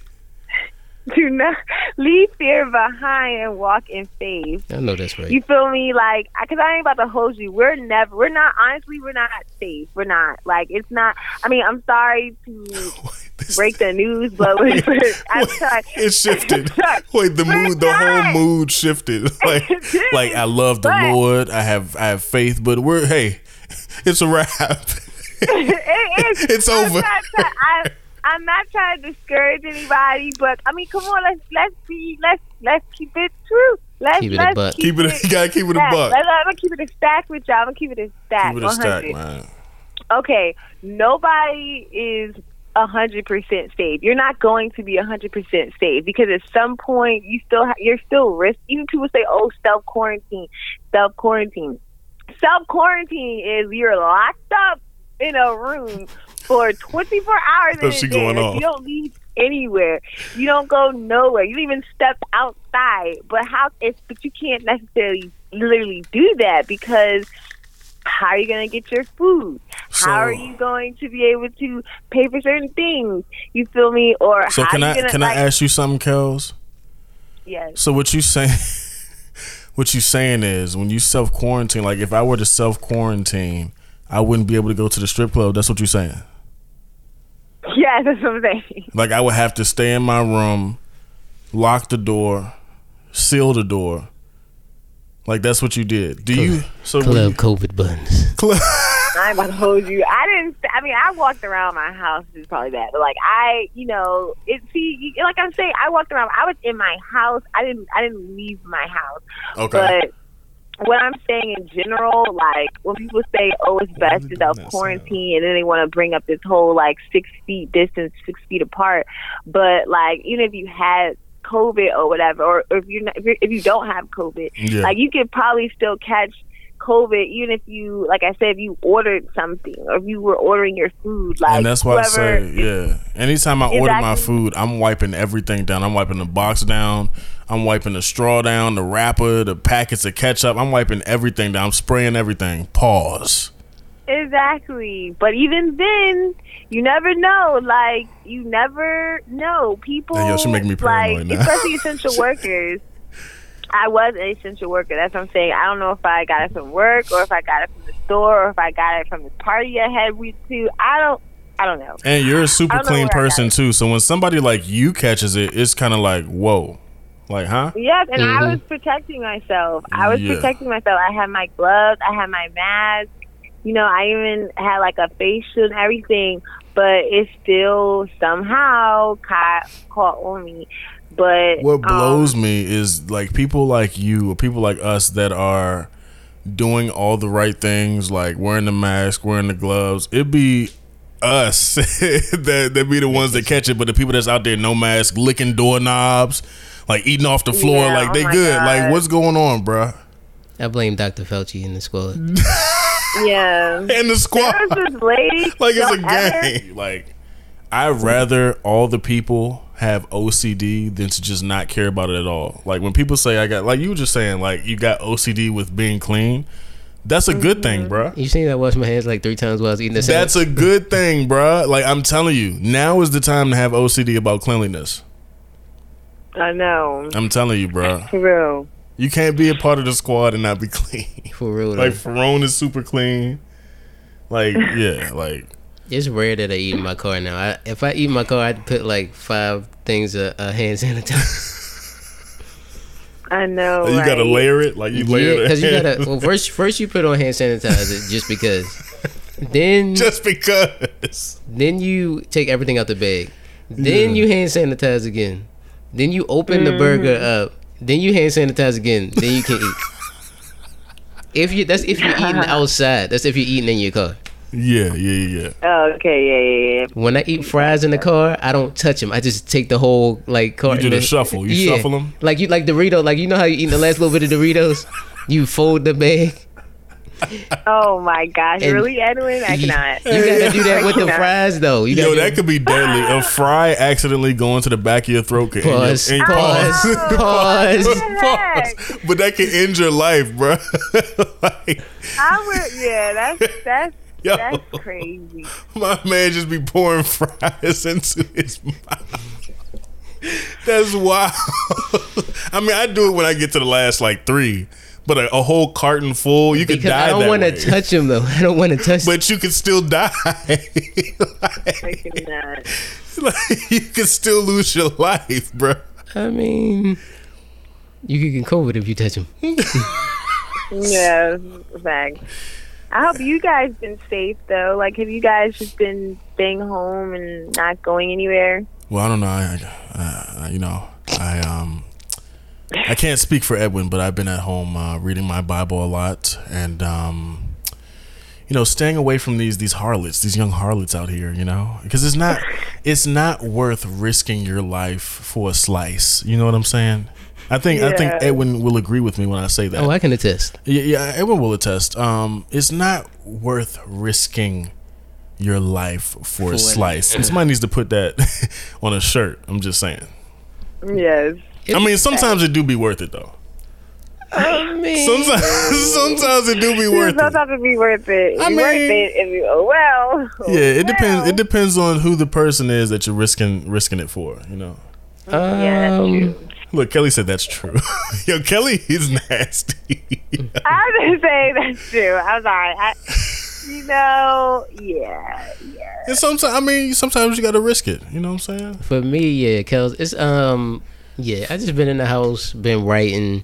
Do not leave fear behind and walk in faith. I know that's right. You feel me? Like, because I ain't about to hold you. We're never. We're not. Honestly, we're not safe. We're not. Like, it's not. I mean, I'm sorry to [LAUGHS] break the news, but [LAUGHS] [LAUGHS] I'm sorry. It shifted. Wait, the We're mood, the whole mood shifted. Like, like I love the But- Lord. I have, I have faith. But we're, hey, it's a wrap. it is. It's over. Not I, I'm not trying to discourage anybody, but I mean, come on, let's let's be let's let's keep it true. Let's Keep it a let's buck. keep it. [LAUGHS] You gotta keep it a stack. buck. Let's, I'm gonna keep it a stack with y'all. I'm gonna keep it a stack. Keep it a stack, man. okay, nobody is a hundred percent safe. You're not going to be a hundred percent safe because at some point you still ha- you're still risk. Even people say, "Oh, self quarantine, self quarantine." Self quarantine is you're locked up in a room for 24 hours. Oh, in a day. going Like. You don't leave anywhere. You don't go nowhere. You don't even step outside. But how? It's but you can't necessarily literally do that because how are you going to get your food? So- how are you going to be able to pay for certain things? You feel me? Or So can I gonna, can like, I ask you something, Kels? Yes. So what you saying? [LAUGHS] what you saying is when you self quarantine, like if I were to self quarantine, I wouldn't be able to go to the strip club. That's what you're saying. [LAUGHS] Yes, that's what I'm saying. Like I would have to stay in my room, lock the door, seal the door. Like that's what you did. Do you? So Club COVID buns. [LAUGHS] Club. I ain't about to hold you. I didn't. I mean, I walked around my house. This is probably bad, but like I, you know, it. See, like I'm saying, I walked around. I was in my house. I didn't. I didn't leave my house. Okay. But what I'm saying in general, like when people say, "Oh, it's best to self quarantine," and then they want to bring up this whole like six feet distance, six feet apart. But like, even if you had COVID or whatever, or, or if you if, you're, if you don't have COVID, Yeah. like you could probably still catch COVID, even if you, like I said, if you ordered something or if you were ordering your food. Like and that's why I say, yeah. Anytime I order my food, I'm wiping everything down. I'm wiping the box down. I'm wiping the straw down, the wrapper, the packets of ketchup. I'm wiping everything down. I'm spraying everything. Pause. Exactly. But even then, you never know. Like, you never know. People, yo, she making me paranoid like, now. especially essential [LAUGHS] workers. I was an essential worker. That's what I'm saying. I don't know if I got it from work or if I got it from the store or if I got it from the party I had with to. I don't. I don't know. And you're a super I don't know clean where I got person too. So when somebody like you catches it, it's kind of like, whoa, like, huh? Yes, and Mhm. I was protecting myself. I was Yeah. protecting myself. I had my gloves. I had my mask. You know, I even had like a face shield and everything. But it still somehow caught caught on me. But What blows um, me is like people like you or people like us that are doing all the right things, like wearing the mask, wearing the gloves. It'd be us [LAUGHS] that that be the ones that [LAUGHS] catch it, but the people that's out there no mask, licking doorknobs, like eating off the floor, Yeah, like oh they my good. Like what's going on, bruh? I blame Dr. Fauci in the squad. [LAUGHS] yeah. And the squad. There was this lady. like it's a ever- game. Like I'd rather all the people have OCD than to just not care about it at all. Like when people say I got like you were just saying like you got OCD with being clean, that's a good thing, Mm-hmm. bruh. You seen I wash my hands like three times while I was eating the sandwich? That's a good thing, bruh. Like I'm telling you, now is the time to have OCD about cleanliness. I know. I'm telling you, bruh. For real. You can't be a part of the squad and not be [LAUGHS] clean. for real. Though. like Ferone is super clean. Like yeah, like it's rare that I eat in my car now. I, if I eat in my car, I'd put like five things of uh, hand [LAUGHS] sanitizer. I know. you gotta layer it. Like you layer yeah, the because you gotta. [LAUGHS] Well, first, first you put on hand sanitizer just because. Then, [LAUGHS] just because. then you take everything out the bag. Then Yeah. you hand sanitize again. Then you open the burger up. Then you hand sanitize again. Then you can eat. If you that's if you're eating outside. That's if you're eating in your car. Yeah, yeah, yeah, yeah. Oh, okay. Yeah, yeah, yeah. When I eat fries in the car, I don't touch them. I just take the whole like carton. do the and- shuffle. You shuffle 'em? like you like Dorito. Like you know how you eat the last little bit of Doritos. You fold the bag. Oh my gosh, And- really, Edwin? I You, cannot. you gotta do that with the [LAUGHS] fries though. You Yo, gotta that could be deadly. A fry accidentally going to the back of your throat could Pause, end your, pause, end- pause. Oh, pause. But that could end your life, bro. [LAUGHS] like, I would. Yeah, that's that's Yo. that's crazy. [LAUGHS] my man just be pouring fries [LAUGHS] into his mouth. That's wild. [LAUGHS] I mean, I do it when I get to the last like three, but a, a whole carton full, you could because die. I don't want to touch him though. I don't want to touch. but you could still die. I cannot. like, you could still lose your life, bro. I mean, you could get COVID if you touch him. Yeah, fact. I hope you guys been safe though. Like, have you guys just been staying home and not going anywhere? Well, I don't know. I, uh, you know, I um, I can't speak for Edwin, but I've been at home uh, reading my Bible a lot, and um, you know, staying away from these these harlots, these young harlots out here. You know, because it's not it's not worth risking your life for a slice. You know what I'm saying? I think I think Edwin will agree with me when I say that. Oh, I can attest. Yeah, yeah, everyone will attest. Um, it's not worth risking your life for a For- slice. And somebody needs to put that [LAUGHS] on a shirt. I'm just saying. Yes. I mean, sometimes it do be worth it though. I mean, Sometimes, [LAUGHS] sometimes it do be worth it. Sometimes it be worth it. I Be worth it if you. Oh well. Oh, Yeah, it depends. It depends on who the person is that you're risking risking it for. You know. Yeah, that's um, true. Look, Kelly said that's true. [LAUGHS] Yo, Kelly is nasty. I was gonna say that's true. I'm sorry. I, you know, yeah, yeah. and sometimes, I mean, sometimes you got to risk it. You know what I'm saying? For me, yeah, Kels, it's um, yeah, I just been in the house, been writing.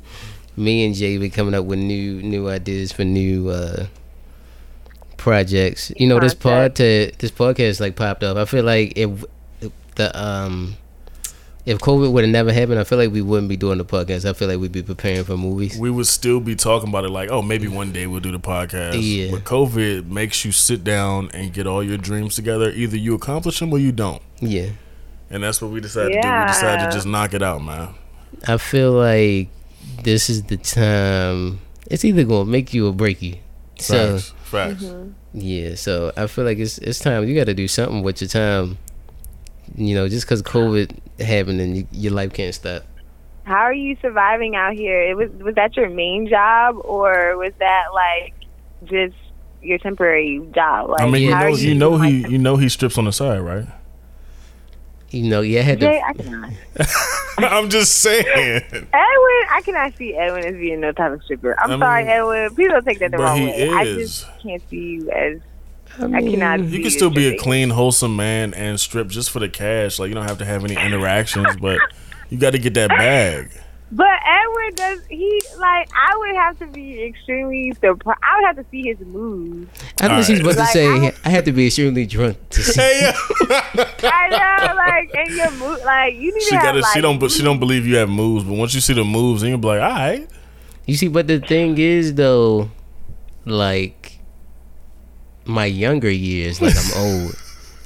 Me and Jay been coming up with new new ideas for new uh projects. You know, this pod to this podcast like popped up. I feel like it the um if COVID would have never happened, I feel like we wouldn't be doing the podcast. I feel like we'd be preparing for movies. we would still be talking about it like, oh, maybe one day we'll do the podcast. Yeah. But COVID makes you sit down and get all your dreams together. Either you accomplish them or you don't. Yeah. And that's what we decided to do. We decided to just knock it out, man. I feel like this is the time. It's either gonna make you or break you. So Facts. Facts. Mm-hmm. yeah, so I feel like it's it's time. You got to do something with your time. You know, just because COVID happened and you, your life can't stop. How are you surviving out here? It was was that your main job or was that like just your temporary job? Like I mean, you know, are you know like, he, you know he strips on the side, right? You know, yeah, I had to. Jay, I cannot. [LAUGHS] I'm just saying. Edwin, I cannot see Edwin as being no type of stripper. I'm I sorry, Edwin. Please don't take that the wrong he way. I just can't see you as. I, I cannot. You can still be a clean, wholesome man and strip just for the cash. Like you don't have to have any interactions, but you got to get that bag. But Edward does he like? I would have to be extremely surprised. I would have to see his moves. I think she's Alright. about to Like, say I- I had to be extremely drunk to see. Hey, [LAUGHS] yeah. I know, like, and your move, like you need she to have got like. She don't. But she don't believe you have moves. But once you see the moves, then you'll be like, all right. You see, but the thing is though, like my younger years, like I'm [LAUGHS] old.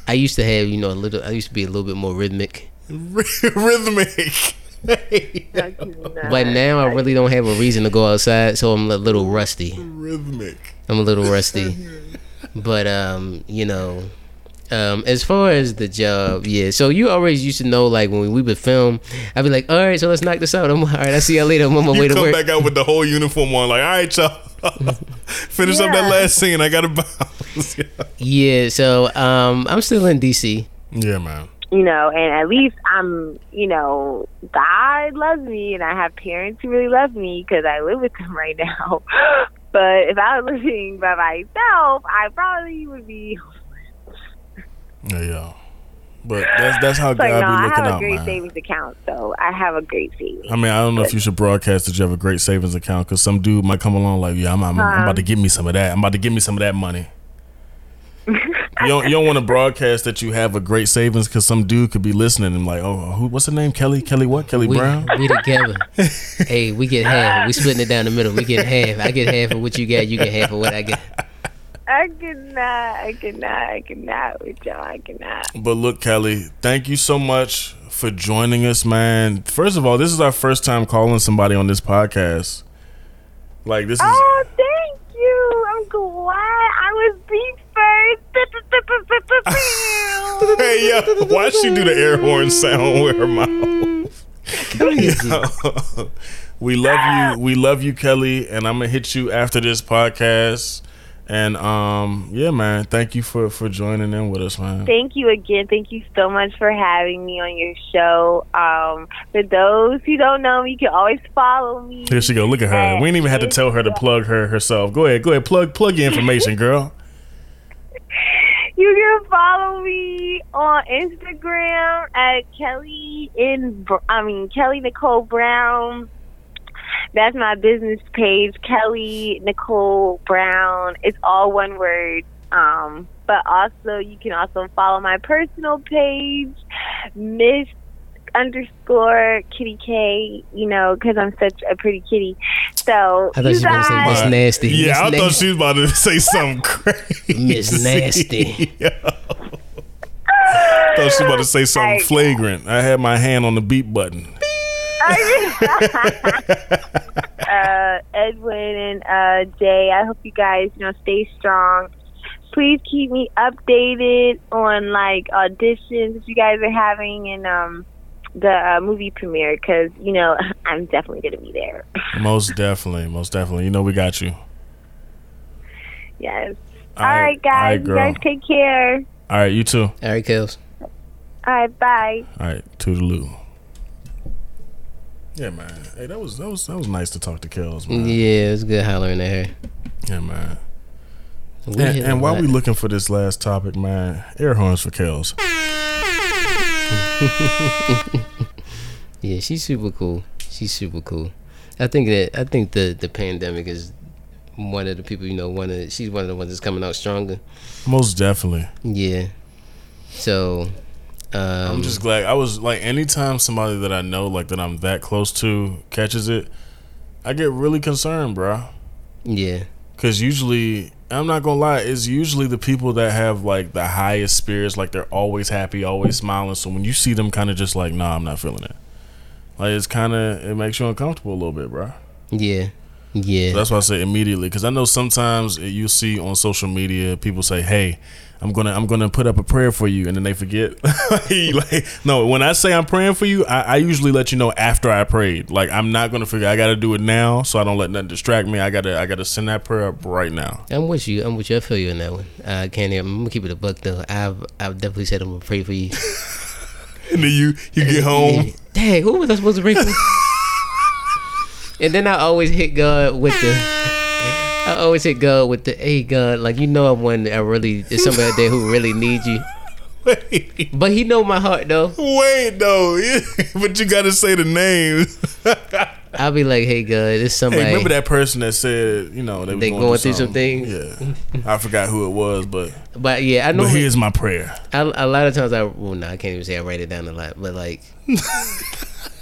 I used to have, you know, a little. I used to be a little bit more rhythmic, Rhythmic. but now I really don't have a reason to go outside, so I'm a little rusty. Rhythmic. I'm a little rusty, [LAUGHS] but um, you know, um, as far as the job, yeah. So you always used to know, like when we would film, I'd be like, all right, so let's knock this out. I'm all right. I see y'all later. I'm on my way You to come back out with the whole uniform on, like, all right, y'all. [LAUGHS] Finish up that last scene. I gotta bounce. [LAUGHS] Yeah. So um, I'm still in DC. yeah, man. you know, and at least I'm, you know, God loves me, and I have parents who really love me because I live with them [LAUGHS] right now. but if I was living by myself, I probably would be Yeah, yeah. But that's that's how like, God no, be looking out, I looking have a great man. savings account, so I have a great savings. I mean, I don't know if you should broadcast that you have a great savings account because some dude might come along like, yeah, I'm, I'm, I'm about to um. give me some of that. I'm about to give me some of that money. [LAUGHS] you don't, you don't want to broadcast that you have a great savings because some dude could be listening and like, oh, who, what's the name? Kelly? Kelly what? Kelly We, Brown? we together. [LAUGHS] hey, we get half. We splitting it down the middle. We get half. I get half of what you got. You get half of what I get. I cannot, I cannot, I cannot with y'all. I cannot. But look, Kelly, thank you so much for joining us, man. First of all, this is our first time calling somebody on this podcast. Like this is Oh, thank you. I'm glad I was beat first. [LAUGHS] Hey yo, why'd she do the air horn sound with her mouth? [LAUGHS] we love you. We love you, Kelly, and I'm gonna hit you after this podcast. And um, yeah, man, thank you for for joining in with us, man. Thank you again. Thank you so much for having me on your show. Um, for those who don't know me, you can always follow me. Here she go. Look at her. We didn't even have to tell her to plug her herself. Go ahead. Go ahead. Plug plug your information, [LAUGHS] girl. You can follow me on Instagram at Kelly in I mean Kelly Nicole Brown. That's my business page, Kelly Nicole Brown. It's all one word. Um, but also you can also follow my personal page, Miss underscore Kitty K. You know, because I'm such a pretty kitty. So I thought you you were gonna say guys- Miss Nasty. Yeah, Miss I thought she was about to say something crazy. Miss Nasty. [LAUGHS] Yeah. thought she was about to say something Like- flagrant. I had my hand on the beat button. [LAUGHS] uh, Edwin and uh, Jay. I hope you guys, you know, stay strong. Please keep me updated on like auditions that you guys are having and um, the uh, movie premiere because you know [LAUGHS] I'm definitely gonna be there. [LAUGHS] Most definitely, most definitely. You know we got you. yes. All All right, right, guys. all right, you guys take care. All right, you too. All right, Kels. All right. Bye. All right, toodaloo. Yeah, man. Hey, that was that was that was nice to talk to Kels, man. Yeah, it's good hollering at her. Yeah, man. We And, and while lot. we looking for this last topic, man, air horns for Kels. [LAUGHS] Yeah, she's super cool. She's super cool. I think that I think the the pandemic is one of the people you know. One of the, she's one of the ones that's coming out stronger. Most definitely. Yeah. So. Um, I'm just glad I was like anytime somebody that I know like that I'm that close to catches it, I get really concerned, bro. Yeah. Cause usually I'm not gonna lie, it's usually the people that have like the highest spirits, like they're always happy, always smiling. So when you see them kind of just like, nah, I'm not feeling it. Like it's kind of it makes you uncomfortable a little bit, bro. Yeah. Yeah. So that's why I say immediately, because I know sometimes you see on social media people say, "Hey, I'm gonna I'm gonna put up a prayer for you," and then they forget. [LAUGHS] like, no, when I say I'm praying for you, I, I, usually let you know after I prayed. Like I'm not gonna figure I got to do it now, so I don't let nothing distract me. I gotta I gotta send that prayer up right now. I'm with you. I'm with you. I feel you in that one. I can't. I'm gonna keep it a buck though. I've I've definitely said I'm gonna pray for you. [LAUGHS] and then you you get home. Dang, who was I supposed to pray for? [LAUGHS] and then I always hit God with the. I always hit God with the, hey God, like you know I'm one I really there's somebody out there who really needs you. [LAUGHS] Wait. But he know my heart though. Wait though, [LAUGHS] but you gotta say the names. [LAUGHS] I'll be like, hey God, it's somebody. Hey, remember that person that said, you know, they, they going, going through, through some things. Yeah, I forgot who it was, but but yeah, I know. But here's my prayer. I, a lot of times I well, no, I can't even say I write it down a lot, but like,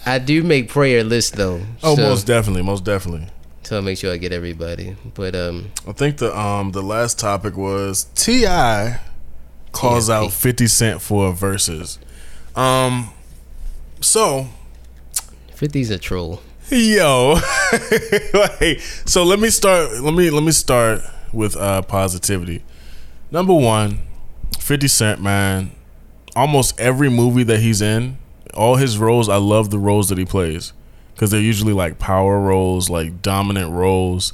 I do make prayer lists though. Oh, so, most definitely, most definitely. So I make sure I get everybody. But um, I think the um the last topic was T.I. calls out Fifty Cent for Verzuz. Um, so 50's a troll. Yo, [LAUGHS] hey, so let me start. Let me let me start with uh, positivity. Number one, Fifty Cent, man. Almost every movie that he's in, all his roles, I love the roles that he plays because they're usually like power roles, like dominant roles.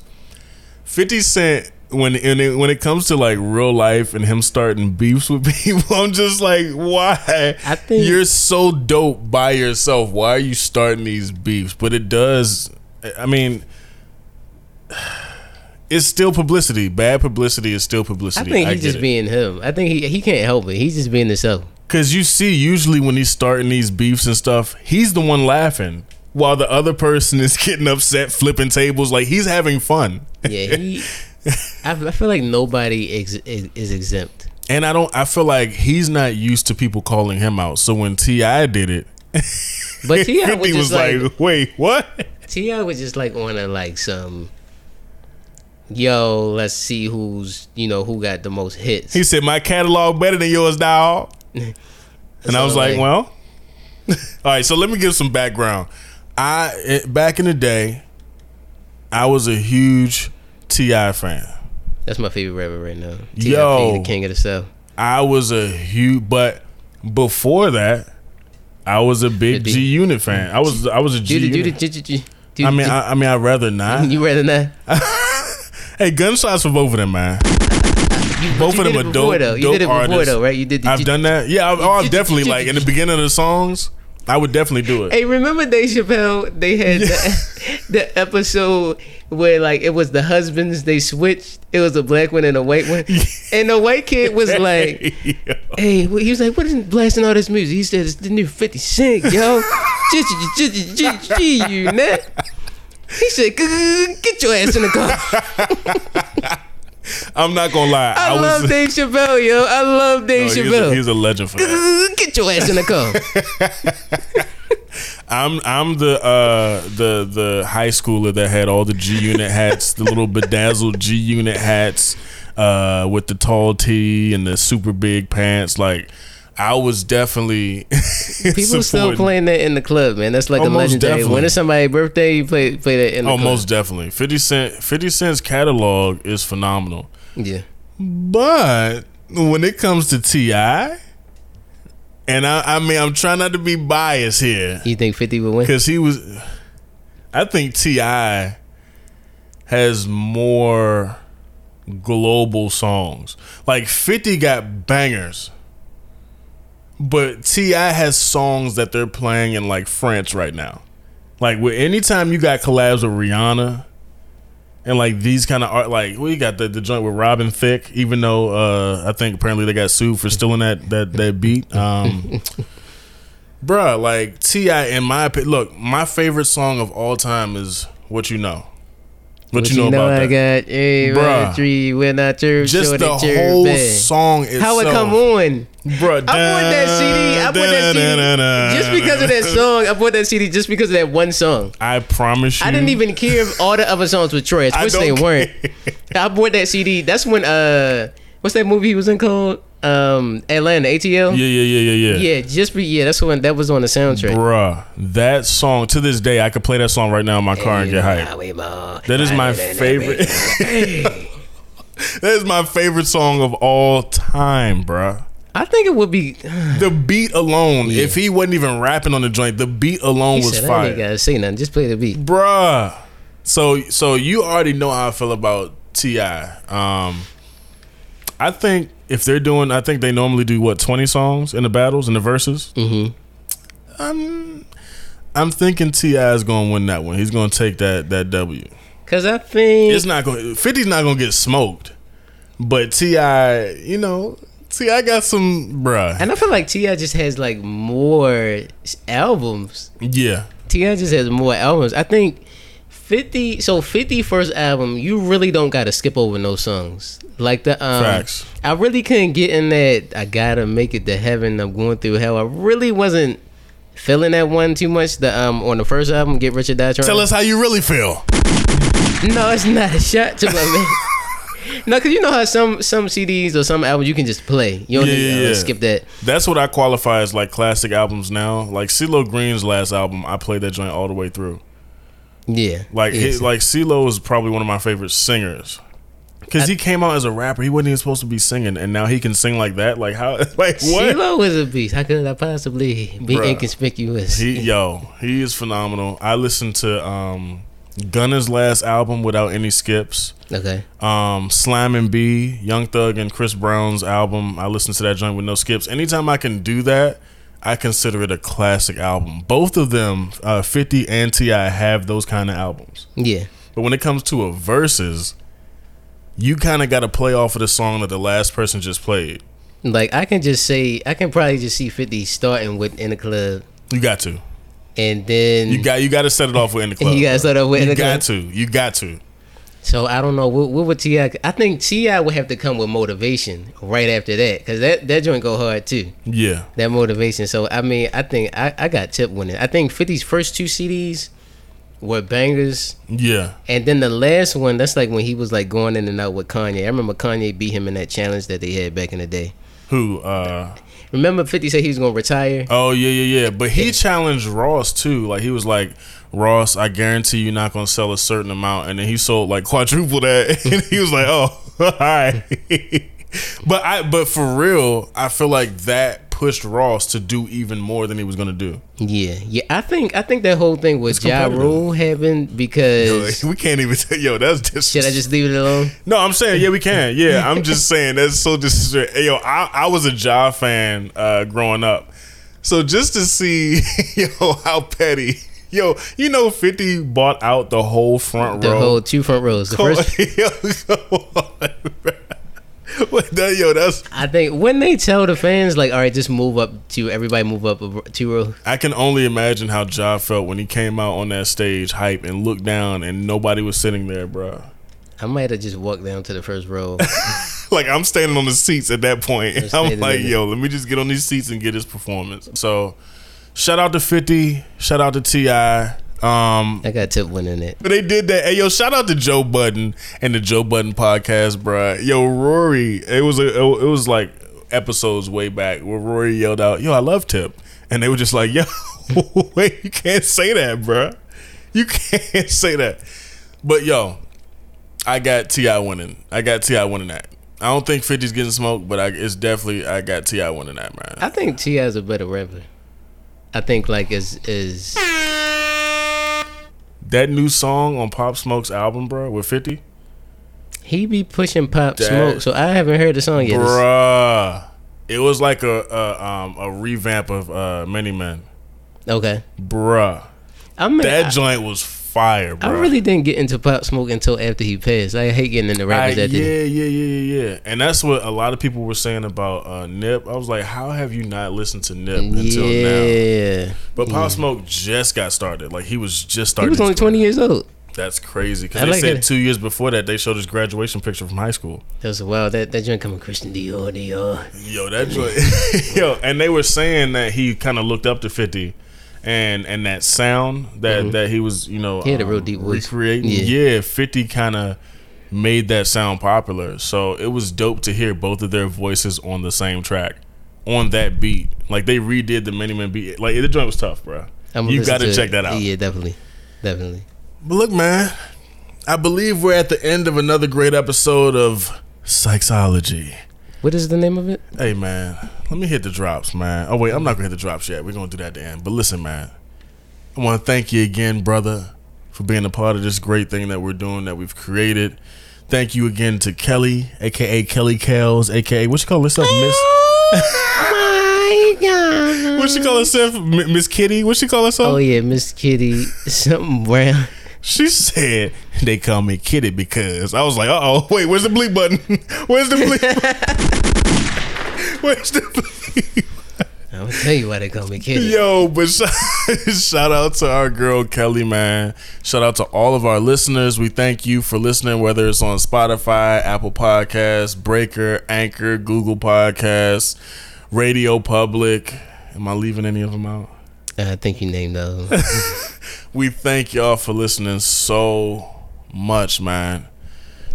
Fifty Cent when it, when it comes to like real life and him starting beefs with [LAUGHS] people, I'm just like, why? I think you're so dope by yourself. Why are you starting these beefs? But it does. I mean, [SIGHS] it's still publicity. Bad publicity is still publicity. I think he's I just it. being him. I think he he can't help it. He's just being himself. Cause you see, usually when he's starting these beefs and stuff, he's the one laughing while the other person is [LAUGHS] getting upset, flipping tables. Like he's having fun. Yeah, he. [LAUGHS] I, I feel like nobody ex, is, is exempt. And I don't. I feel like he's not used to people calling him out. So when T.I. did it, but T.I. [LAUGHS] was, was like, like, "Wait, what?" T.I. was just like on a like some. Yo, let's see who's you know who got the most hits. He said my catalog better than yours, dog. and so I was like, like well, all right. So let me give some background. I eh, back in the day, I was a huge T.I. fan. That's my favorite rapper right now. Yo, the king of the south. I was a huge, but before that, I was a big G Unit fan. I was I was a G Unit. I mean, I, I mean, I'd rather not. [LAUGHS] You rather not? [LAUGHS] hey, gunshots for both of them, man. You, both of them are dope. Though. You dope did it before, artists. though, right? You did. I've done that. Yeah, I've, oh, I've definitely like in the beginning of the songs. I would definitely do it. Hey, remember Dave Chappelle? They had yeah. the, [LAUGHS] the, episode where like it was the husbands. They switched. It was a black one and a white one, [LAUGHS] and the white kid was like, [LAUGHS] "Hey," he was like, "What is blasting all this music?" He said, "It's the new Fifty Cent, yo." you net. He said, "Get your ass in the car." I'm not gonna lie. I, I love was, Dave Chappelle, yo. I love Dave no, Chappelle. He's a, he's a legend for that. [LAUGHS] Get your ass in the car. [LAUGHS] I'm I'm the uh the the high schooler that had all the G unit hats, the little bedazzled G unit hats, uh, with the tall tee and the super big pants. Like I was definitely [LAUGHS] people still playing that in the club, man. That's like oh, a legendary. Definitely. When it's somebody's birthday, you play play that in the oh, club. most definitely. Fifty Cent Fifty Cent's catalog is phenomenal. Yeah, but when it comes to T.I., and I, I mean, I'm trying not to be biased here. You think Fifty will win? Because he was. I think T.I. has more global songs. Like Fifty got bangers but T.I. has songs that they're playing in like France right now. Like with anytime you got collabs with Rihanna and like these kind of art like we got the, the joint with Robin Thicke, even though uh I think apparently they got sued for stealing that that that beat. Um [LAUGHS] Bruh, like T.I. in my opinion look, my favorite song of all time is What You Know. What you know about I that? got a Bruh. tree when I chirp, Just the whole back. song itself. How it come on? Bruh, I bought that CD. I bought that CD just because of that song. I bought that CD just because of that one song. I promise you. I didn't even care if all the other songs were trash, [LAUGHS] I which they don't weren't. I bought that CD. That's when uh, what's that movie he was in called? Um, Atlanta ATL. Yeah, yeah, yeah, yeah, yeah. Yeah, just for yeah, that's when that was on the soundtrack. Bruh, that song to this day, I could play that song right now in my car and get hyped. That is my favorite. [LAUGHS] that is my favorite song of all time, bruh. I think it would be. The beat alone, Yeah. if he wasn't even rapping on the joint, the beat alone He was said, I fire. ain't gotta say nothing. Just play the beat. Bruh. So so you already know how I feel about Ti. Um, I think if they're doing, I think they normally do what twenty songs in the battles in the Verzuz. Mm-hmm. I'm I'm thinking T.I. is going to win that one. He's going to take that that W. Cause I think It's not going. 50's not going to get smoked, but T.I., you know, T.I got some bruh. And I feel like T.I just has like more albums. Yeah, T.I just has more albums. I think fifty. So 50 first album, you really don't gotta skip over no songs. Like the um, Facts. I really couldn't get in that. I gotta make it to heaven. I'm going through hell. I really wasn't feeling that one too much. The um on the first album, Get Rich or Die Trying. tell us how you really feel. No, it's not a shot to my [LAUGHS] man. No, cause you know how some some CDs or some albums you can just play. You don't Yeah, need to uh, yeah. skip that. That's what I qualify as like classic albums now. Like CeeLo Green's last album, I played that joint all the way through. Yeah, Like his, like CeeLo is probably one of my favorite singers. Cause he came out as a rapper, he wasn't even supposed to be singing, and now he can sing like that. Like how? [LAUGHS] Like what? CeeLo is a beast. How could I possibly be Bruh. inconspicuous? He yo, he is phenomenal. I listened to um Gunna's last album without any skips. okay. Um Slime and B, Young Thug and Chris Brown's album. I listened to that joint with no skips. Anytime I can do that, I consider it a classic album. Both of them, uh, 50 and T.I, have those kind of albums. Yeah. But when it comes to a verses, you kind of got to play off of the song that the last person just played. Like I can just say I can probably just see 50 starting with in the club You got to. And then You got. You got to set it off with in the club. [LAUGHS] You gotta set it off with In You the got Club. to. You got to. so I don't know what, what would T.I I think T.I would have to come with motivation right after that cuz that that joint go hard too. Yeah. That motivation. So I mean, I think I I got tip winning. I think 50's first two CDs were bangers. Yeah. And then the last one, that's like when he was like going in and out with Kanye. I remember Kanye beat him in that challenge that they had back in the day. Who? uh Remember 50 said he was gonna retire? Oh yeah, yeah, yeah. But he challenged Ross too. Like he was like, Ross, I guarantee you're not gonna sell a certain amount, and then he sold like quadruple that, [LAUGHS] and he was like, oh, [LAUGHS] all right. [LAUGHS] but I, but for real, I feel like that pushed Ross to do even more than he was gonna do. Yeah, yeah. I think I think that whole thing with It's Ja. Rule happened because [LAUGHS] we can't even. Tell, yo, that's just. should I just leave it alone? No, I'm saying yeah, we can. [LAUGHS] Yeah, I'm just saying that's so disrespectful. Yo, I, I was a Ja fan uh, growing up, so just to see [LAUGHS] yo how petty. Yo, you know, Fifty bought out the whole front The row. The whole two front rows. The first, on, yo, come on, bro. What that, yo, that's I think when they tell the fans like, all right, just move up to everybody move up two rows. I can only imagine how Ja felt when he came out on that stage, hype, and looked down, and nobody was sitting there, bro. I might have just walked down to the first row. [LAUGHS] like I'm standing on the seats at that point. I'm like, yo, let me just get on these seats and get his performance. So, shout out to 50, shout out to T.I. Um, I got tip winning it. but they did that. Hey, yo, shout out to Joe Budden and the Joe Budden podcast, bruh. Yo, Rory, it was a, it was like episodes way back where Rory yelled out, "Yo, I love Tip," and they were just like, "Yo, [LAUGHS] wait, you can't say that, bruh. You [LAUGHS] can't say that." But yo, I got T.I winning. I got T.I winning that. I don't think 50's getting smoked, but I, it's definitely I got T.I winning that, man. I think T.I is a better rapper. I think like is is that new song on Pop Smoke's album, bro, with 50, he be pushing pop That- smoke? So I haven't heard the song yet. Bruh. It was like a, a um a revamp of uh Many Men, Okay, bruh. I mean, That I, joint was fire, bro. I really didn't get into pop smoke until after he passed. I hate getting into rappers I- that did. yeah, yeah, yeah, yeah, yeah. and that's what a lot of people were saying about uh, Nip. I was like, how have you not listened to Nip until now? Yeah, But Pop Smoke just got started. Like he was just starting. he was only twenty years old. That's crazy. Because I they like said it. two years before that they showed his graduation picture from high school. That was wild. That that joint coming Christian Dior, Dior. Yo, that joint. [LAUGHS] yo, and they were saying that he kind of looked up to Fifty, and and that sound that that he was, you know, Mm-hmm. He had a real um, deep voice. recreating. Yeah. Yeah, Fifty kind of made that sound popular. So it was dope to hear both of their voices on the same track, on that beat. Like they redid the Many Men beat. Like the joint was tough, bro. You got to it. check that out. Yeah, definitely, definitely. But look, man, I believe we're at the end of another great episode of Psychology. What is the name of it? Hey man, let me hit the drops, man. Oh wait, I'm not gonna hit the drops yet. We're gonna do that at the end. But listen, man, I want to thank you again, brother, for being a part of this great thing that we're doing that we've created. Thank you again to Kelly, aka Kelly Kales, aka what you call this herself, Miss. Oh, my God. [LAUGHS] What she call herself, M- Miss Kitty? What she call herself? Oh yeah, Miss Kitty, [LAUGHS] something brown. She said they call me Kitty because I was like, uh oh, wait, where's the bleep button? [LAUGHS] Where's the bleep? [LAUGHS] where's the bleep? I'm gonna tell you why they call me Kitty. Yo, but [LAUGHS] shout, shout out to our girl Kelly, man. Shout out to all of our listeners. We thank you for listening, whether it's on Spotify, Apple Podcasts, Breaker, Anchor, Google Podcasts, Radio Public. Am I leaving any of them out? I think you named those. [LAUGHS] We thank y'all for listening so much, man.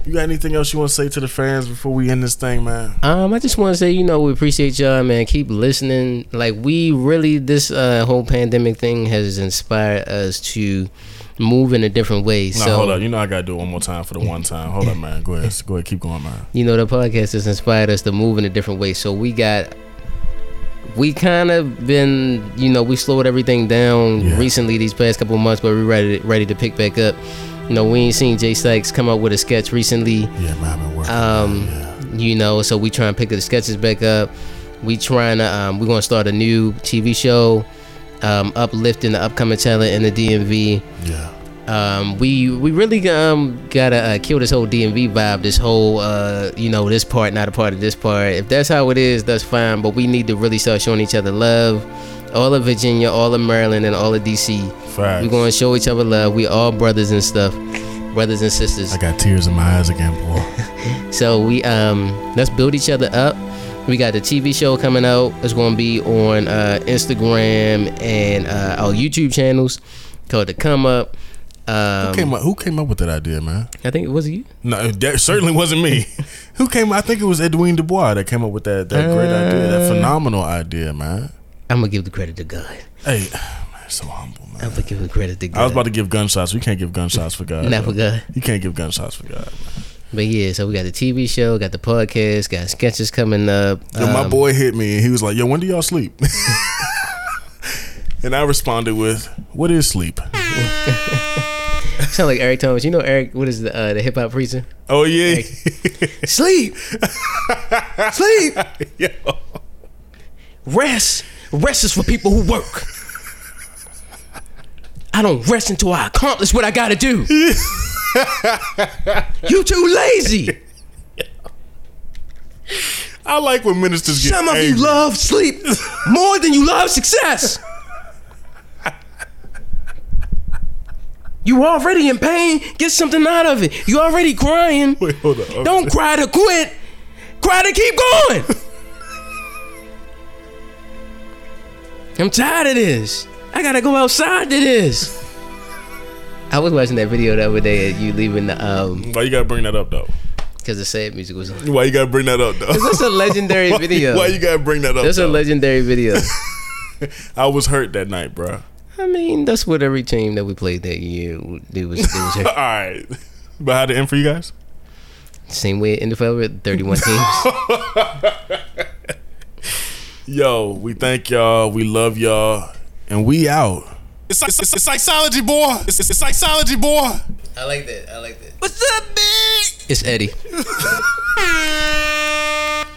You got anything else you want to say to the fans before we end this thing, man? Um, I just want to say, you know, we appreciate y'all, man. Keep listening. Like we really, this uh, whole pandemic thing has inspired us to move in a different way. No, so hold up. You know I gotta do it one more time for the one time. Hold up, man. Go ahead. Go ahead. Keep going, man. you know the podcast has inspired us to move in a different way so we got we kind of been you know we slowed everything down Yeah. recently these past couple of months but we're ready ready to pick back up you know we ain't seen jay sykes come up with a sketch recently Yeah, man. I've been working. um yeah. you know so we trying to pick the sketches back up we trying to um we're gonna start a new tv show um uplifting the upcoming talent in the dmv Yeah. Um, we we really um gotta uh, kill this whole DMV vibe. This whole uh, you know this part not a part of this part. If that's how it is, that's fine. But we need to really start showing each other love. All of Virginia, all of Maryland, and all of DC. Facts. We're gonna show each other love. We all brothers and stuff, brothers and sisters. I got tears in my eyes again, boy. [LAUGHS] So we um let's build each other up. We got the TV show coming out. It's gonna be on uh, Instagram and uh, our YouTube channels called The Come Up. Um, Who came up? Who came up with that idea, man? I think it was you. No, that certainly wasn't me. [LAUGHS] who came? I think it was Edwin Dubois that came up with that that great idea, that Uh, phenomenal idea, man. I'm gonna give the credit to God. Hey, [SIGHS] man, so humble, man. I'm gonna give the credit to God. I was about to give gunshots. We can't give gunshots for God. Not for God. You can't give gunshots for God. Man. But yeah, so we got the TV show, got the podcast, got sketches coming up. Yo, my Um, boy hit me and he was like, "Yo, when do y'all sleep?" [LAUGHS] and I responded with, "What is sleep?" [LAUGHS] [LAUGHS] sound like Eric Thomas. You know Eric? What is the uh, the hip hop preacher? Oh yeah, [LAUGHS] Sleep, sleep, [LAUGHS] Yo. rest. Rest is for people who work. I don't rest until I accomplish what I gotta do. you too lazy. I like when ministers get Some of angry. you love sleep more than you love success. You already in pain. Get something out of it. You already crying. Wait, hold up. Don't cry to quit. Cry to keep going. [LAUGHS] I'm tired of this. I gotta go outside to this. I was watching that video the other day of you leaving the um Why you gotta bring that up though? because the sad music was on. Why you gotta bring that up though? That's a legendary [LAUGHS] Why- video. Why you gotta bring that up? That's a legendary video. [LAUGHS] I was hurt that night, bro. I mean, that's what every team that we played that year it was. It was [LAUGHS] All hurt. but how'd it end for you guys? Same way in the NFL with 31 [LAUGHS] teams. Yo, we thank y'all. We love y'all, and we out. It's, it's, it's, it's psychology, boy. It's, it's, it's psychology, boy. I like that. I like that. What's up, big? It's Eddie. [LAUGHS]